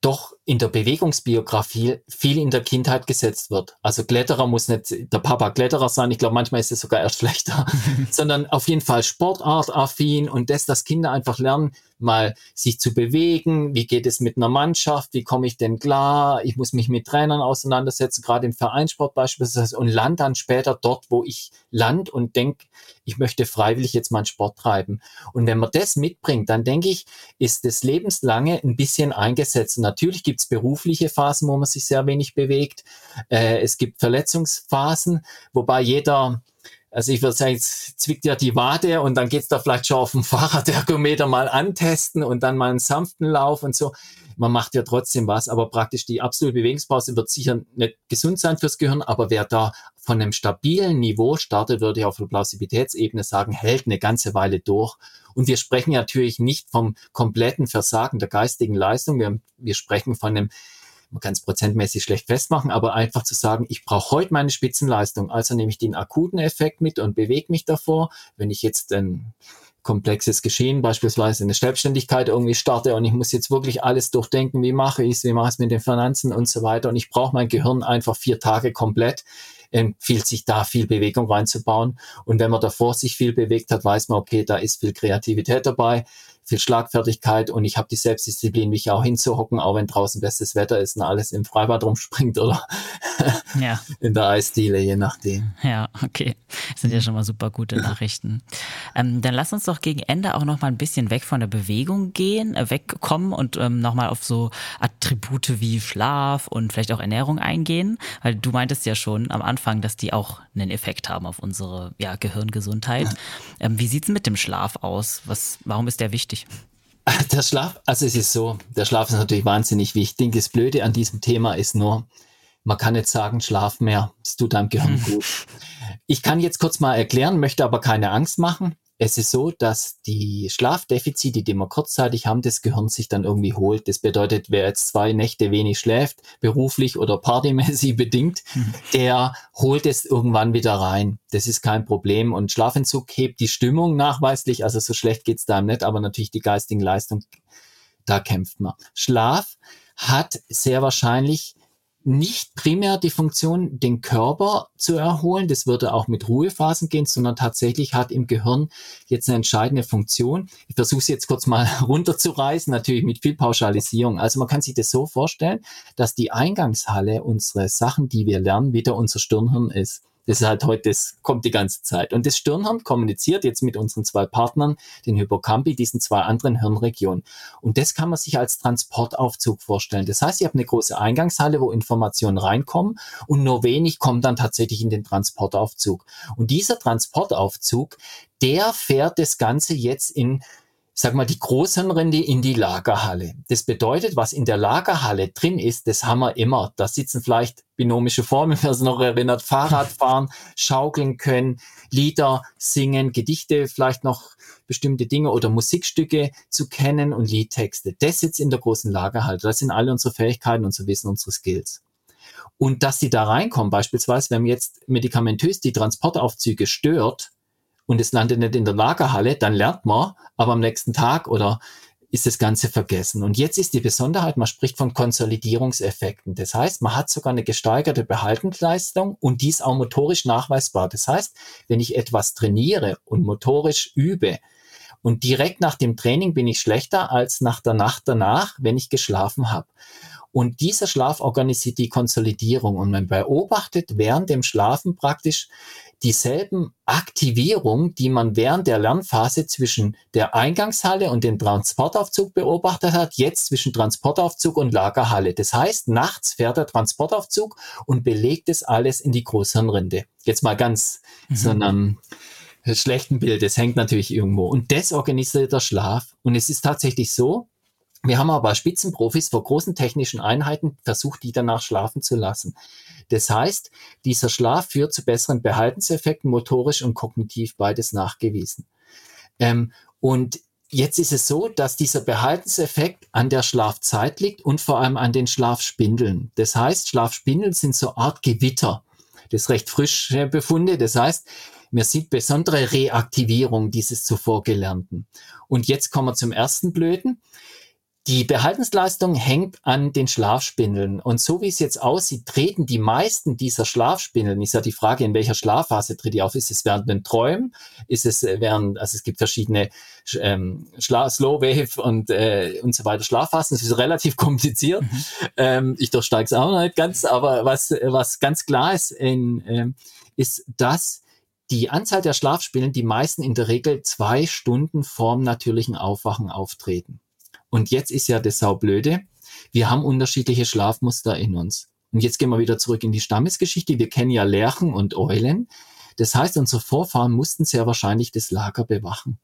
doch in der Bewegungsbiografie viel in der Kindheit gesetzt wird. Also Kletterer muss nicht der Papa Kletterer sein, ich glaube, manchmal ist es sogar erst [LAUGHS] schlechter, [LAUGHS] sondern auf jeden Fall Sportartaffin und das, dass Kinder einfach lernen, mal sich zu bewegen, wie geht es mit einer Mannschaft, wie komme ich denn klar, ich muss mich mit Trainern auseinandersetzen, gerade im Vereinssport beispielsweise und land dann später dort, wo ich land und denke, ich möchte freiwillig jetzt mal einen Sport treiben. Und wenn man das mitbringt, dann denke ich, ist das lebenslange ein bisschen eingesetzt. Und natürlich gibt es berufliche Phasen, wo man sich sehr wenig bewegt. Äh, es gibt Verletzungsphasen, wobei jeder also ich würde sagen, jetzt zwickt ja die Wade und dann geht's da vielleicht schon auf dem [LAUGHS] Fahrradergometer mal antesten und dann mal einen sanften Lauf und so. Man macht ja trotzdem was, aber praktisch die absolute Bewegungspause wird sicher nicht gesund sein fürs Gehirn, aber wer da von einem stabilen Niveau startet, würde ich auf der Plausibilitätsebene sagen, hält eine ganze Weile durch. Und wir sprechen natürlich nicht vom kompletten Versagen der geistigen Leistung. Wir, wir sprechen von einem man kann es prozentmäßig schlecht festmachen, aber einfach zu sagen, ich brauche heute meine Spitzenleistung, also nehme ich den akuten Effekt mit und bewege mich davor. Wenn ich jetzt ein komplexes Geschehen, beispielsweise eine Selbstständigkeit irgendwie starte und ich muss jetzt wirklich alles durchdenken, wie mache ich es, wie mache ich es mit den Finanzen und so weiter und ich brauche mein Gehirn einfach vier Tage komplett, empfiehlt sich da viel Bewegung reinzubauen. Und wenn man davor sich viel bewegt hat, weiß man, okay, da ist viel Kreativität dabei viel Schlagfertigkeit und ich habe die Selbstdisziplin, mich auch hinzuhocken, auch wenn draußen bestes Wetter ist und alles im Freibad rumspringt oder [LAUGHS] ja. in der Eisdiele, je nachdem. Ja, okay. Das sind ja schon mal super gute Nachrichten. Ähm, dann lass uns doch gegen Ende auch noch mal ein bisschen weg von der Bewegung gehen, äh, wegkommen und ähm, noch mal auf so Attribute wie Schlaf und vielleicht auch Ernährung eingehen, weil du meintest ja schon am Anfang, dass die auch einen Effekt haben auf unsere ja, Gehirngesundheit. Ähm, wie sieht's mit dem Schlaf aus? Was, warum ist der wichtig? Wichtig? Der Schlaf, also es ist so, der Schlaf ist natürlich wahnsinnig wichtig. Das Blöde an diesem Thema ist nur, man kann nicht sagen, schlaf mehr, es tut deinem Gehirn [LAUGHS] gut. Ich kann jetzt kurz mal erklären, möchte aber keine Angst machen es ist so, dass die Schlafdefizite, die wir kurzzeitig haben, das Gehirn sich dann irgendwie holt. Das bedeutet, wer jetzt zwei Nächte wenig schläft, beruflich oder partymäßig [LAUGHS] bedingt, mhm. der holt es irgendwann wieder rein. Das ist kein Problem. Und Schlafentzug hebt die Stimmung nachweislich. Also so schlecht geht's da nicht, aber natürlich die geistigen Leistungen, da kämpft man. Schlaf hat sehr wahrscheinlich nicht primär die Funktion, den Körper zu erholen, das würde auch mit Ruhephasen gehen, sondern tatsächlich hat im Gehirn jetzt eine entscheidende Funktion. Ich versuche es jetzt kurz mal [LAUGHS] runterzureißen, natürlich mit viel Pauschalisierung. Also man kann sich das so vorstellen, dass die Eingangshalle unsere Sachen, die wir lernen, wieder unser Stirnhirn ist. Das ist halt heute, das kommt die ganze Zeit. Und das Stirnhirn kommuniziert jetzt mit unseren zwei Partnern, den Hippocampi, diesen zwei anderen Hirnregionen. Und das kann man sich als Transportaufzug vorstellen. Das heißt, ihr habt eine große Eingangshalle, wo Informationen reinkommen und nur wenig kommen dann tatsächlich in den Transportaufzug. Und dieser Transportaufzug, der fährt das Ganze jetzt in sag mal, die Großhirnrinde in die Lagerhalle. Das bedeutet, was in der Lagerhalle drin ist, das haben wir immer. Da sitzen vielleicht binomische Formen, [LAUGHS] wer es noch erinnert, Fahrradfahren, schaukeln können, Lieder singen, Gedichte, vielleicht noch bestimmte Dinge oder Musikstücke zu kennen und Liedtexte. Das sitzt in der großen Lagerhalle. Das sind alle unsere Fähigkeiten, unser Wissen, unsere Skills. Und dass sie da reinkommen, beispielsweise, wenn jetzt medikamentös die Transportaufzüge stört, und es landet nicht in der Lagerhalle, dann lernt man, aber am nächsten Tag oder ist das Ganze vergessen. Und jetzt ist die Besonderheit, man spricht von Konsolidierungseffekten. Das heißt, man hat sogar eine gesteigerte Behaltensleistung und dies auch motorisch nachweisbar. Das heißt, wenn ich etwas trainiere und motorisch übe, und direkt nach dem Training bin ich schlechter als nach der Nacht danach, wenn ich geschlafen habe. Und dieser Schlaf organisiert die Konsolidierung und man beobachtet während dem Schlafen praktisch dieselben Aktivierungen, die man während der Lernphase zwischen der Eingangshalle und dem Transportaufzug beobachtet hat, jetzt zwischen Transportaufzug und Lagerhalle. Das heißt, nachts fährt der Transportaufzug und belegt es alles in die Großhirnrinde. Jetzt mal ganz mhm. so einem schlechten Bild. Das hängt natürlich irgendwo. Und das organisiert der Schlaf. Und es ist tatsächlich so, Wir haben aber Spitzenprofis vor großen technischen Einheiten versucht, die danach schlafen zu lassen. Das heißt, dieser Schlaf führt zu besseren Behaltenseffekten, motorisch und kognitiv beides nachgewiesen. Ähm, und jetzt ist es so, dass dieser Behaltenseffekt an der Schlafzeit liegt und vor allem an den Schlafspindeln. Das heißt, Schlafspindeln sind so Art Gewitter. Das ist recht frische Befunde. Das heißt, man sieht besondere Reaktivierung dieses zuvor Gelernten. Und jetzt kommen wir zum ersten Blöden. Die Behaltensleistung hängt an den Schlafspindeln. Und so wie es jetzt aussieht, treten die meisten dieser Schlafspindeln, ist ja die Frage, in welcher Schlafphase tritt die auf? Ist es während den Träumen? Ist es während, also es gibt verschiedene ähm, Slow Wave und, äh, und so weiter Schlafphasen. Das ist relativ [LAUGHS] kompliziert. Mhm. Ähm, ich durchsteige es auch nicht ganz, aber was, was ganz klar ist, in, ähm, ist, dass die Anzahl der Schlafspindeln, die meisten in der Regel zwei Stunden vorm natürlichen Aufwachen auftreten. Und jetzt ist ja das Saublöde. Wir haben unterschiedliche Schlafmuster in uns. Und jetzt gehen wir wieder zurück in die Stammesgeschichte. Wir kennen ja Lerchen und Eulen. Das heißt, unsere Vorfahren mussten sehr wahrscheinlich das Lager bewachen.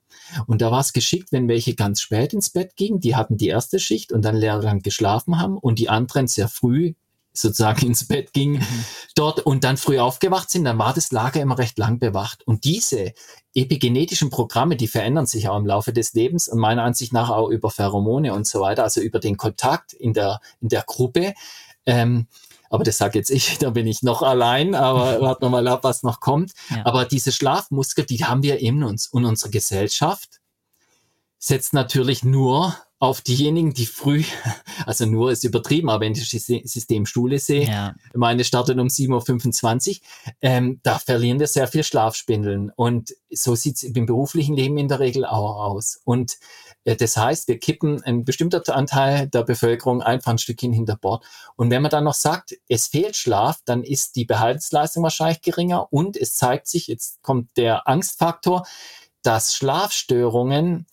Und da war es geschickt, wenn welche ganz spät ins Bett gingen, die hatten die erste Schicht und dann lang geschlafen haben und die anderen sehr früh sozusagen [LAUGHS] ins Bett ging mhm. dort und dann früh aufgewacht sind, dann war das Lager immer recht lang bewacht. Und diese epigenetischen Programme, die verändern sich auch im Laufe des Lebens und meiner Ansicht nach auch über Pheromone und so weiter, also über den Kontakt in der, in der Gruppe. Ähm, aber das sage jetzt ich, [LAUGHS] da bin ich noch allein, aber [LAUGHS] warten wir mal ab, was noch kommt. Ja. Aber diese Schlafmuskel, die haben wir in uns und unsere Gesellschaft setzt natürlich nur auf diejenigen, die früh, [LAUGHS] also nur ist übertrieben, aber wenn ich das System Schule sehe, ja. meine startet um 7.25 Uhr, ähm, da verlieren wir sehr viel Schlafspindeln. Und so sieht es im beruflichen Leben in der Regel auch aus. Und äh, das heißt, wir kippen ein bestimmter Anteil der Bevölkerung einfach ein Stückchen hinter Bord. Und wenn man dann noch sagt, es fehlt Schlaf, dann ist die Behaltensleistung wahrscheinlich geringer und es zeigt sich, jetzt kommt der Angstfaktor, dass Schlafstörungen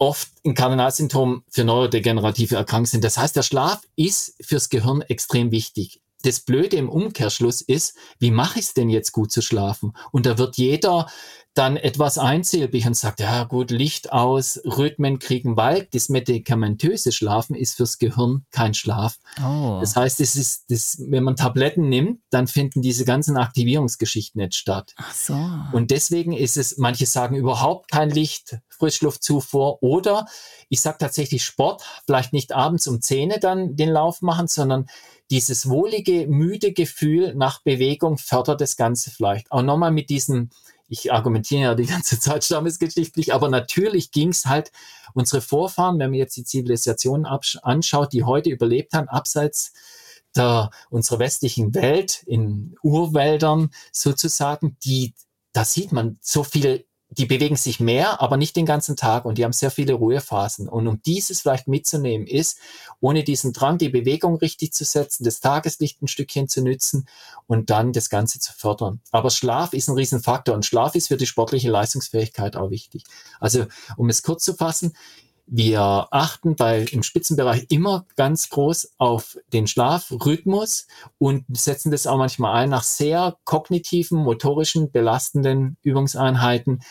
oft ein Kardinalsymptom für neurodegenerative Erkrankungen sind. Das heißt, der Schlaf ist fürs Gehirn extrem wichtig. Das Blöde im Umkehrschluss ist, wie mache ich es denn jetzt gut zu schlafen? Und da wird jeder dann etwas einsilbig und sagt, ja gut, Licht aus, Rhythmen kriegen, weil das medikamentöse Schlafen ist fürs Gehirn kein Schlaf. Oh. Das heißt, es ist, das, wenn man Tabletten nimmt, dann finden diese ganzen Aktivierungsgeschichten nicht statt. Ach so. Und deswegen ist es, manche sagen überhaupt kein Licht, Frischluftzufuhr oder ich sage tatsächlich Sport, vielleicht nicht abends um Zähne dann den Lauf machen, sondern dieses wohlige, müde Gefühl nach Bewegung fördert das Ganze vielleicht. Auch nochmal mit diesem ich argumentiere ja die ganze Zeit stammesgeschichtlich, aber natürlich ging es halt unsere Vorfahren, wenn man jetzt die Zivilisationen anschaut, die heute überlebt haben, abseits der unserer westlichen Welt in Urwäldern sozusagen, die da sieht man so viel die bewegen sich mehr, aber nicht den ganzen Tag und die haben sehr viele Ruhephasen. Und um dieses vielleicht mitzunehmen, ist, ohne diesen Drang, die Bewegung richtig zu setzen, das Tageslicht ein Stückchen zu nützen und dann das Ganze zu fördern. Aber Schlaf ist ein Riesenfaktor und Schlaf ist für die sportliche Leistungsfähigkeit auch wichtig. Also, um es kurz zu fassen, wir achten bei, im Spitzenbereich immer ganz groß auf den Schlafrhythmus und setzen das auch manchmal ein nach sehr kognitiven, motorischen, belastenden Übungseinheiten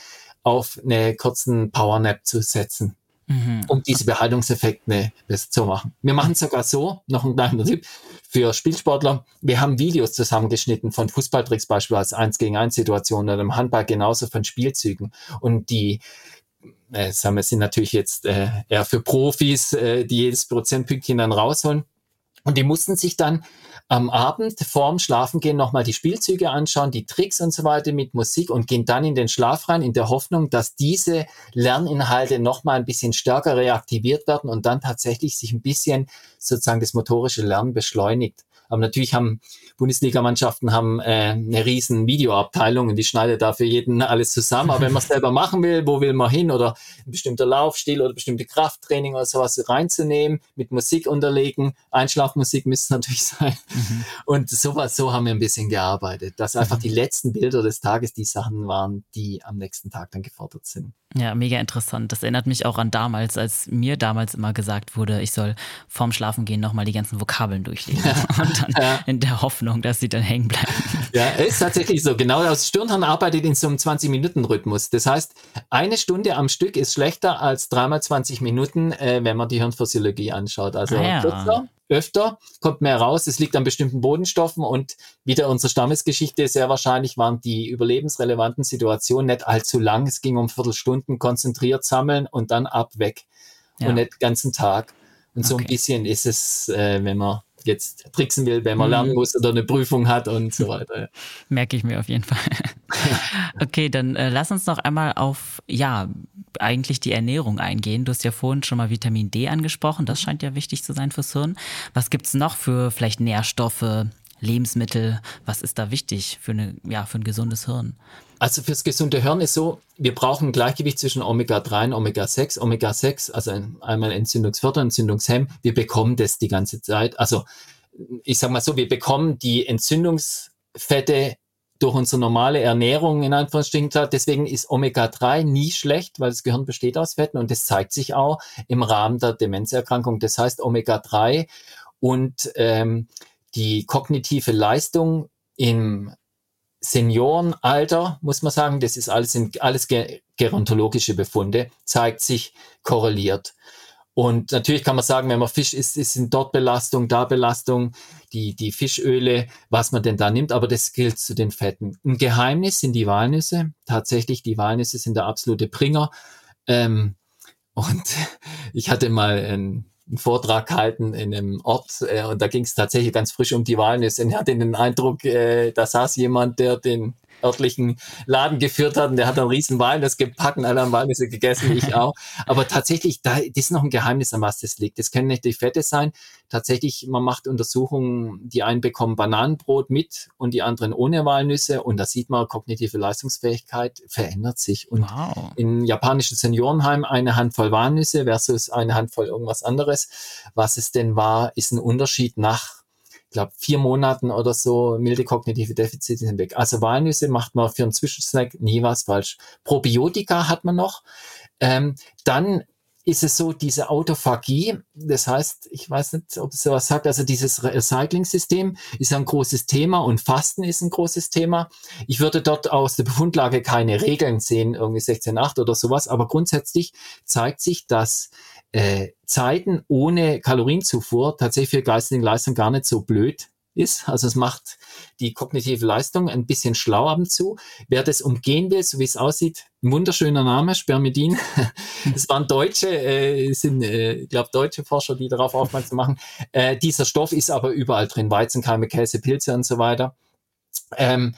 auf eine kurzen Powernap zu setzen, mhm. um diese Behaltungseffekte besser zu machen. Wir machen es sogar so, noch ein kleiner Tipp für Spielsportler. Wir haben Videos zusammengeschnitten von Fußballtricks beispielsweise 1 gegen 1 Situationen oder im Handball genauso von Spielzügen und die äh, sagen wir, sind natürlich jetzt äh, eher für Profis, äh, die jedes Prozentpünktchen dann rausholen. Und die mussten sich dann am Abend vorm Schlafengehen nochmal die Spielzüge anschauen, die Tricks und so weiter mit Musik und gehen dann in den Schlaf rein in der Hoffnung, dass diese Lerninhalte nochmal ein bisschen stärker reaktiviert werden und dann tatsächlich sich ein bisschen sozusagen das motorische Lernen beschleunigt. Aber natürlich haben Bundesligamannschaften haben äh, eine riesen Videoabteilung und die schneidet da für jeden alles zusammen. Aber wenn man es [LAUGHS] selber machen will, wo will man hin oder ein bestimmter Laufstil oder bestimmte Krafttraining oder sowas reinzunehmen, mit Musik unterlegen, Einschlafmusik müsste es natürlich [LAUGHS] sein. Mhm. Und sowas, so haben wir ein bisschen gearbeitet, dass einfach mhm. die letzten Bilder des Tages die Sachen waren, die am nächsten Tag dann gefordert sind. Ja, mega interessant. Das erinnert mich auch an damals, als mir damals immer gesagt wurde, ich soll vorm Schlafengehen nochmal die ganzen Vokabeln durchlesen. [LAUGHS] Und dann ja. in der Hoffnung, dass sie dann hängen bleiben. Ja, ist tatsächlich so. Genau, das Stirnhirn arbeitet in so einem 20-Minuten-Rhythmus. Das heißt, eine Stunde am Stück ist schlechter als dreimal 20 Minuten, äh, wenn man die Hirnphysiologie anschaut. Also ah, ja. kürzer, öfter, kommt mehr raus. Es liegt an bestimmten Bodenstoffen und wieder unsere Stammesgeschichte sehr wahrscheinlich waren die überlebensrelevanten Situationen nicht allzu lang. Es ging um Viertelstunden konzentriert sammeln und dann ab weg ja. und nicht ganzen Tag. Und so ein bisschen ist es, äh, wenn man jetzt tricksen will, wenn man mhm. lernen muss oder eine Prüfung hat und so weiter. [LAUGHS] Merke ich mir auf jeden Fall. [LAUGHS] okay, dann äh, lass uns noch einmal auf, ja, eigentlich die Ernährung eingehen. Du hast ja vorhin schon mal Vitamin D angesprochen. Das scheint ja wichtig zu sein fürs Hirn. Was gibt's noch für vielleicht Nährstoffe, Lebensmittel? Was ist da wichtig für, eine, ja, für ein gesundes Hirn? Also fürs gesunde Hirn ist so, wir brauchen ein Gleichgewicht zwischen Omega-3 und Omega-6. Omega-6, also einmal Entzündungsförder, Entzündungshemm, wir bekommen das die ganze Zeit. Also ich sage mal so, wir bekommen die Entzündungsfette durch unsere normale Ernährung in Anführungsstrichen. Deswegen ist Omega-3 nie schlecht, weil das Gehirn besteht aus Fetten und das zeigt sich auch im Rahmen der Demenzerkrankung. Das heißt Omega-3 und ähm, die kognitive Leistung im Seniorenalter, muss man sagen, das ist alles, in, alles gerontologische Befunde, zeigt sich korreliert. Und natürlich kann man sagen, wenn man Fisch isst, ist sind dort Belastung, da Belastung, die, die Fischöle, was man denn da nimmt, aber das gilt zu den Fetten. Ein Geheimnis sind die Walnüsse. Tatsächlich, die Walnüsse sind der absolute Bringer. Ähm, und [LAUGHS] ich hatte mal ein einen Vortrag gehalten in einem Ort äh, und da ging es tatsächlich ganz frisch um die. Und ich hatte den Eindruck, äh, da saß jemand, der den örtlichen Laden geführt hat und der hat einen riesen Walnuss gepackt und alle haben Walnüsse gegessen, ich [LAUGHS] auch. Aber tatsächlich, da das ist noch ein Geheimnis, an was das liegt. Das können nicht die Fette sein. Tatsächlich, man macht Untersuchungen, die einen bekommen Bananenbrot mit und die anderen ohne Walnüsse und da sieht man, kognitive Leistungsfähigkeit verändert sich. Und wow. in japanischen Seniorenheim eine Handvoll Walnüsse versus eine Handvoll irgendwas anderes. Was es denn war, ist ein Unterschied nach glaube, vier Monaten oder so milde kognitive Defizite sind weg. Also Walnüsse macht man für einen Zwischensnack nie was falsch. Probiotika hat man noch. Ähm, dann ist es so, diese Autophagie, das heißt, ich weiß nicht, ob es sowas sagt, also dieses Recycling-System ist ein großes Thema und Fasten ist ein großes Thema. Ich würde dort aus der Befundlage keine Regeln sehen, irgendwie 16.8 oder sowas, aber grundsätzlich zeigt sich, dass äh, Zeiten ohne Kalorienzufuhr tatsächlich für geistige Leistung gar nicht so blöd ist. Also es macht die kognitive Leistung ein bisschen schlau ab und zu. Wer das umgehen will, so wie es aussieht, ein wunderschöner Name, Spermidin. [LAUGHS] Es waren Deutsche, äh, sind, äh, glaube, deutsche Forscher, die darauf aufmerksam machen. Äh, dieser Stoff ist aber überall drin, Weizenkeime, Käse, Pilze und so weiter. Ähm,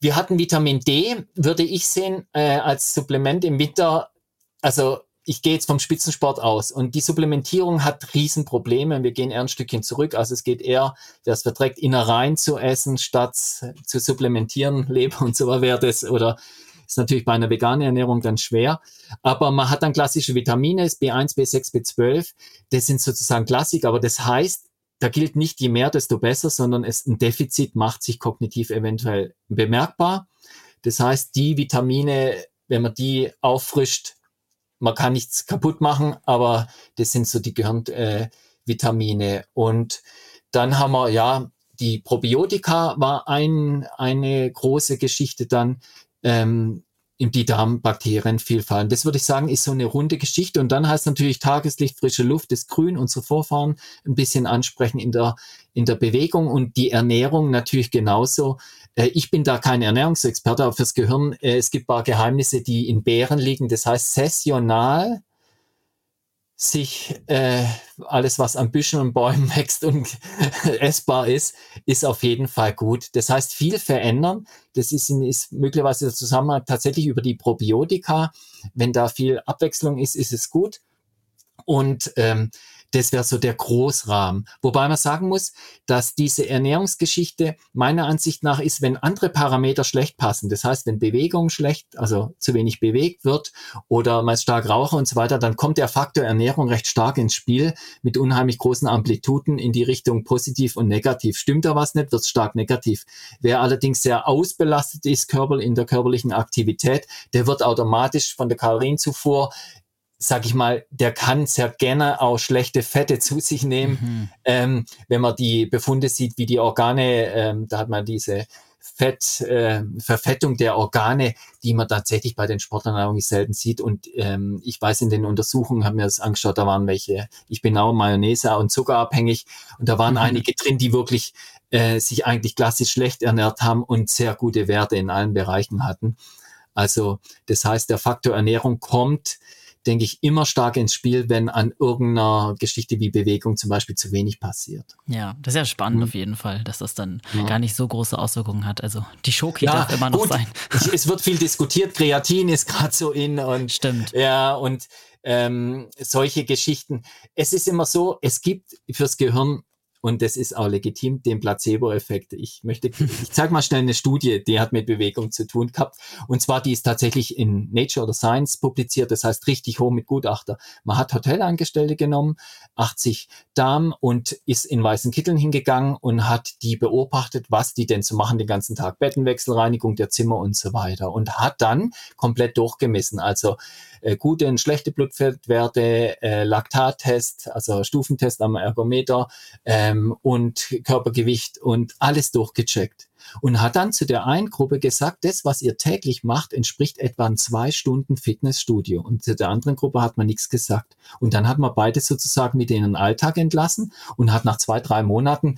wir hatten Vitamin D, würde ich sehen, äh, als Supplement im Winter. Also ich gehe jetzt vom Spitzensport aus und die Supplementierung hat Riesenprobleme. Wir gehen eher ein Stückchen zurück. Also es geht eher, es verträgt, Innereien zu essen, statt zu supplementieren, Leber und so wäre das oder ist natürlich bei einer veganen Ernährung dann schwer. Aber man hat dann klassische Vitamine, B1, B6, B12. Das sind sozusagen Klassik, aber das heißt, da gilt nicht je mehr, desto besser, sondern es, ein Defizit macht sich kognitiv eventuell bemerkbar. Das heißt, die Vitamine, wenn man die auffrischt, man kann nichts kaputt machen, aber das sind so die Gehirnvitamine. Äh, und dann haben wir, ja, die Probiotika war ein, eine große Geschichte dann. Ähm, die Darmbakterienvielfalt. Das würde ich sagen, ist so eine runde Geschichte. Und dann heißt natürlich Tageslicht, frische Luft, das Grün, unsere Vorfahren ein bisschen ansprechen in der, in der Bewegung und die Ernährung natürlich genauso. Äh, ich bin da kein Ernährungsexperte, aber fürs Gehirn, äh, es gibt paar Geheimnisse, die in Beeren liegen. Das heißt, sessional sich äh, alles, was an Büschen und Bäumen [LAUGHS] wächst und [LAUGHS] essbar ist, ist auf jeden Fall gut. Das heißt, viel verändern. Das ist, ist möglicherweise der Zusammenhang tatsächlich über die Probiotika. Wenn da viel Abwechslung ist, ist es gut. Und ähm, das wäre so der Großrahmen. Wobei man sagen muss, dass diese Ernährungsgeschichte meiner Ansicht nach ist, wenn andere Parameter schlecht passen. Das heißt, wenn Bewegung schlecht, also zu wenig bewegt wird oder man stark rauche und so weiter, dann kommt der Faktor Ernährung recht stark ins Spiel mit unheimlich großen Amplituden in die Richtung positiv und negativ. Stimmt da was nicht, wird es stark negativ. Wer allerdings sehr ausbelastet ist, Körper in der körperlichen Aktivität, der wird automatisch von der Kalorienzufuhr sag ich mal, der kann sehr gerne auch schlechte Fette zu sich nehmen. Mhm. Ähm, wenn man die Befunde sieht, wie die Organe, ähm, da hat man diese Fett, äh, Verfettung der Organe, die man tatsächlich bei den Sportlern eigentlich selten sieht. Und ähm, ich weiß, in den Untersuchungen haben wir das angeschaut, da waren welche, ich bin auch Mayonnaise und Zuckerabhängig und da waren mhm. einige drin, die wirklich äh, sich eigentlich klassisch schlecht ernährt haben und sehr gute Werte in allen Bereichen hatten. Also das heißt, der Faktor Ernährung kommt denke ich, immer stark ins Spiel, wenn an irgendeiner Geschichte wie Bewegung zum Beispiel zu wenig passiert. Ja, das ist ja spannend mhm. auf jeden Fall, dass das dann ja. gar nicht so große Auswirkungen hat. Also die Schoki ja, darf immer noch gut. sein. [LAUGHS] es wird viel diskutiert, Kreatin ist gerade so in und Stimmt. Ja, und ähm, solche Geschichten. Es ist immer so, es gibt fürs Gehirn und das ist auch legitim, den Placebo-Effekt. Ich möchte, ich zeige mal schnell eine Studie, die hat mit Bewegung zu tun gehabt. Und zwar, die ist tatsächlich in Nature oder Science publiziert. Das heißt, richtig hoch mit Gutachter. Man hat Hotelangestellte genommen, 80 Damen und ist in weißen Kitteln hingegangen und hat die beobachtet, was die denn zu machen den ganzen Tag. Bettenwechsel, Reinigung der Zimmer und so weiter. Und hat dann komplett durchgemessen. Also, äh, gute und schlechte Blutfettwerte, äh, Laktattest, also Stufentest am Ergometer ähm, und Körpergewicht und alles durchgecheckt. Und hat dann zu der einen Gruppe gesagt, das, was ihr täglich macht, entspricht etwa ein zwei Stunden Fitnessstudio. Und zu der anderen Gruppe hat man nichts gesagt. Und dann hat man beide sozusagen mit in den Alltag entlassen und hat nach zwei, drei Monaten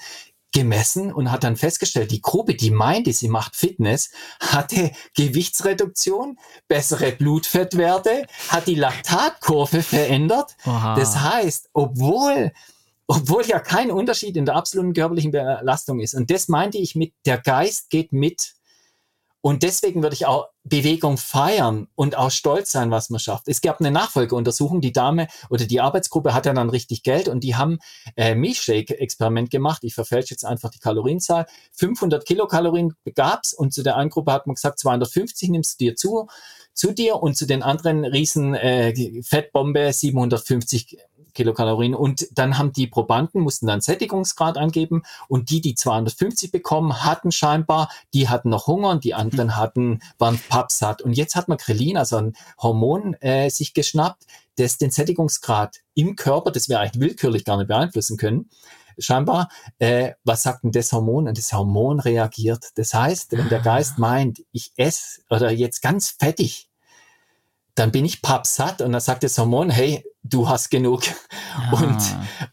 gemessen und hat dann festgestellt, die Gruppe, die meinte, sie macht Fitness, hatte Gewichtsreduktion, bessere Blutfettwerte, hat die Laktatkurve verändert. Aha. Das heißt, obwohl obwohl ja kein Unterschied in der absoluten körperlichen Belastung ist. Und das meinte ich mit, der Geist geht mit und deswegen würde ich auch Bewegung feiern und auch stolz sein, was man schafft. Es gab eine Nachfolgeuntersuchung, die Dame oder die Arbeitsgruppe hatte dann richtig Geld und die haben äh, Milchshake-Experiment gemacht. Ich verfälsche jetzt einfach die Kalorienzahl. 500 Kilokalorien gab's und zu der einen Gruppe hat man gesagt, 250 nimmst du dir zu, zu dir und zu den anderen riesen äh, Fettbombe 750 Kilokalorien. Und dann haben die Probanden, mussten dann Sättigungsgrad angeben und die, die 250 bekommen, hatten scheinbar, die hatten noch Hunger und die anderen mhm. hatten, waren pappsatt. Und jetzt hat man Krelin, also ein Hormon, äh, sich geschnappt, das den Sättigungsgrad im Körper, das wir eigentlich willkürlich gar nicht beeinflussen können, scheinbar, äh, was sagt denn das Hormon? Und das Hormon reagiert. Das heißt, wenn der Geist meint, ich esse oder jetzt ganz fettig, dann bin ich pappsatt und dann sagt das Hormon, hey, du hast genug. Ah. Und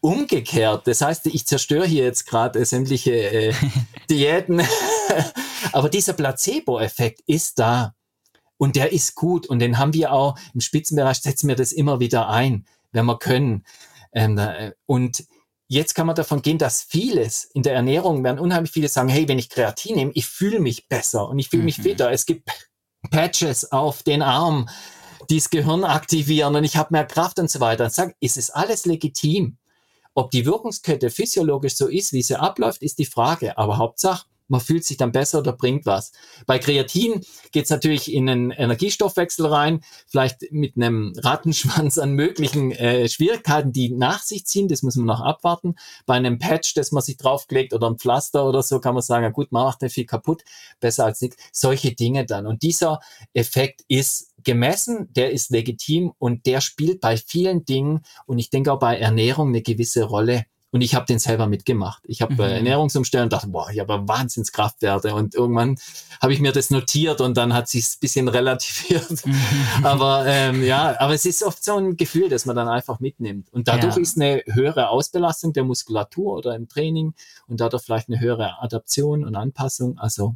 umgekehrt, das heißt, ich zerstöre hier jetzt gerade sämtliche äh, [LAUGHS] Diäten, [LAUGHS] aber dieser Placebo-Effekt ist da und der ist gut und den haben wir auch im Spitzenbereich, setzen wir das immer wieder ein, wenn wir können. Ähm, äh, und jetzt kann man davon gehen, dass vieles in der Ernährung werden unheimlich viele sagen, hey, wenn ich Kreatin nehme, ich fühle mich besser und ich fühle mich mhm. fitter. Es gibt Patches auf den Arm, die das Gehirn aktivieren und ich habe mehr Kraft und so weiter. Und sagen, ist es alles legitim? Ob die Wirkungskette physiologisch so ist, wie sie abläuft, ist die Frage. Aber Hauptsache, man fühlt sich dann besser oder bringt was. Bei Kreatin geht es natürlich in einen Energiestoffwechsel rein, vielleicht mit einem Rattenschwanz an möglichen äh, Schwierigkeiten, die nach sich ziehen, das muss man noch abwarten. Bei einem Patch, das man sich draufklickt oder ein Pflaster oder so, kann man sagen, ja gut, man macht nicht viel kaputt, besser als nichts. Solche Dinge dann. Und dieser Effekt ist gemessen, der ist legitim und der spielt bei vielen Dingen und ich denke auch bei Ernährung eine gewisse Rolle und ich habe den selber mitgemacht. Ich habe äh, mhm. Ernährungsumstellung und dachte, boah, ich habe Wahnsinnskraftwerte. Und irgendwann habe ich mir das notiert und dann hat sich ein bisschen relativiert. Mhm. [LAUGHS] aber ähm, ja, aber es ist oft so ein Gefühl, das man dann einfach mitnimmt. Und dadurch ja. ist eine höhere Ausbelastung der Muskulatur oder im Training und dadurch vielleicht eine höhere Adaption und Anpassung. Also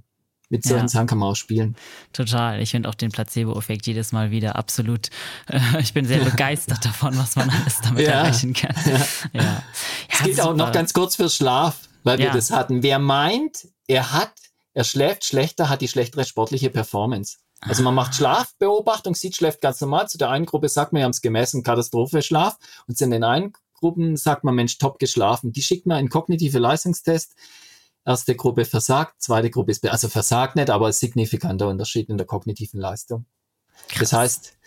mit solchen ja. Sachen kann man auch spielen. Total. Ich finde auch den Placebo-Effekt jedes Mal wieder absolut. Äh, [LAUGHS] ich bin sehr begeistert davon, was man alles damit [LAUGHS] ja. erreichen kann. Ja. ja. Es geht super. auch noch ganz kurz für Schlaf, weil wir das hatten. Wer meint, er hat, er schläft schlechter, hat die schlechtere sportliche Performance. Also man macht Schlafbeobachtung, sieht, schläft ganz normal. Zu der einen Gruppe sagt man, wir haben es gemessen, Katastrophe Schlaf. Und zu den einen Gruppen sagt man, Mensch, top geschlafen. Die schickt man einen kognitive Leistungstest Erste Gruppe versagt, zweite Gruppe ist, also versagt nicht, aber signifikanter Unterschied in der kognitiven Leistung. Krass. Das heißt,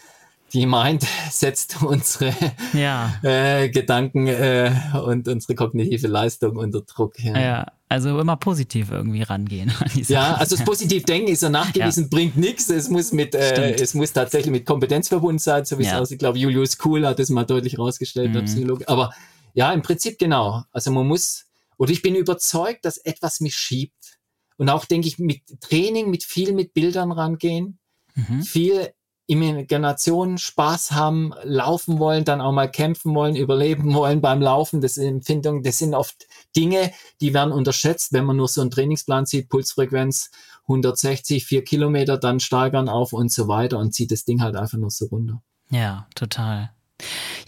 die Mind [LAUGHS] setzt unsere ja. äh, Gedanken äh, und unsere kognitive Leistung unter Druck. Ja. ja. also immer positiv irgendwie rangehen. Ja, also das positiv denken ist ja nachgewiesen, ja. bringt nichts. Es muss mit, äh, es muss tatsächlich mit Kompetenz verbunden sein, so wie es aussieht. Ich glaube, Julius Kuhl hat das mal deutlich rausgestellt, mhm. der Psychologe. Aber ja, im Prinzip genau. Also man muss, oder ich bin überzeugt, dass etwas mich schiebt. Und auch denke ich, mit Training, mit viel mit Bildern rangehen, mhm. viel Imagination, Spaß haben, laufen wollen, dann auch mal kämpfen wollen, überleben wollen beim Laufen. Das sind Empfindungen, das sind oft Dinge, die werden unterschätzt, wenn man nur so einen Trainingsplan sieht, Pulsfrequenz 160, vier Kilometer, dann steigern auf und so weiter und zieht das Ding halt einfach nur so runter. Ja, total.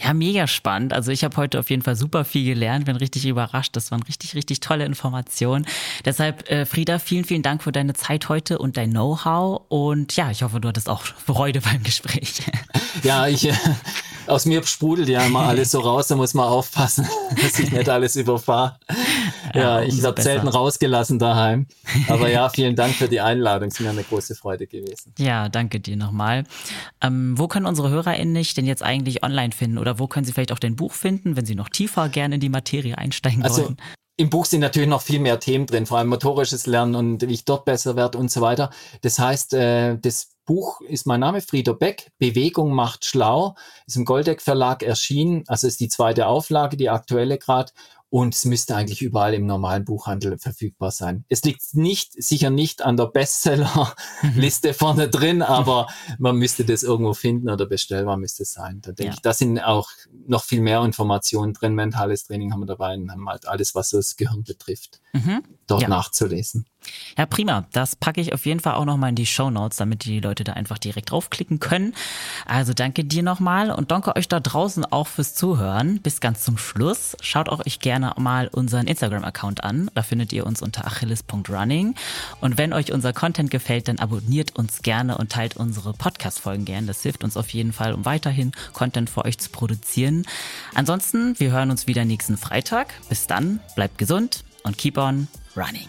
Ja, mega spannend. Also ich habe heute auf jeden Fall super viel gelernt, bin richtig überrascht. Das waren richtig, richtig tolle Informationen. Deshalb, äh, Frieda, vielen, vielen Dank für deine Zeit heute und dein Know-how. Und ja, ich hoffe, du hattest auch [LAUGHS] Freude beim Gespräch. [LAUGHS] Ja, ich, äh, aus mir sprudelt ja immer alles so raus, da muss man aufpassen, [LAUGHS] dass ich nicht alles überfahre. Ja, ja ich habe selten rausgelassen daheim. Aber ja, vielen Dank für die Einladung. Es ist mir eine große Freude gewesen. Ja, danke dir nochmal. Ähm, wo können unsere HörerInnen dich denn jetzt eigentlich online finden? Oder wo können sie vielleicht auch dein Buch finden, wenn sie noch tiefer gerne in die Materie einsteigen also, wollen? Im Buch sind natürlich noch viel mehr Themen drin, vor allem motorisches Lernen und wie ich dort besser werde und so weiter. Das heißt, äh, das Buch ist mein Name, Frieder Beck. Bewegung macht schlau. Ist im Goldeck Verlag erschienen. Also ist die zweite Auflage, die aktuelle gerade und es müsste eigentlich überall im normalen Buchhandel verfügbar sein. Es liegt nicht, sicher nicht an der Bestsellerliste vorne drin, [LAUGHS] aber man müsste das irgendwo finden oder bestellbar müsste es sein. Da denke ja. ich, da sind auch noch viel mehr Informationen drin. Mentales Training haben wir dabei und haben halt alles, was das Gehirn betrifft, mhm. dort ja. nachzulesen. Ja, prima. Das packe ich auf jeden Fall auch nochmal in die Show Notes, damit die Leute da einfach direkt draufklicken können. Also danke dir nochmal und danke euch da draußen auch fürs Zuhören. Bis ganz zum Schluss. Schaut auch euch gerne mal unseren Instagram-Account an. Da findet ihr uns unter achilles.running. Und wenn euch unser Content gefällt, dann abonniert uns gerne und teilt unsere Podcast-Folgen gerne. Das hilft uns auf jeden Fall, um weiterhin Content für euch zu produzieren. Ansonsten, wir hören uns wieder nächsten Freitag. Bis dann, bleibt gesund und keep on running.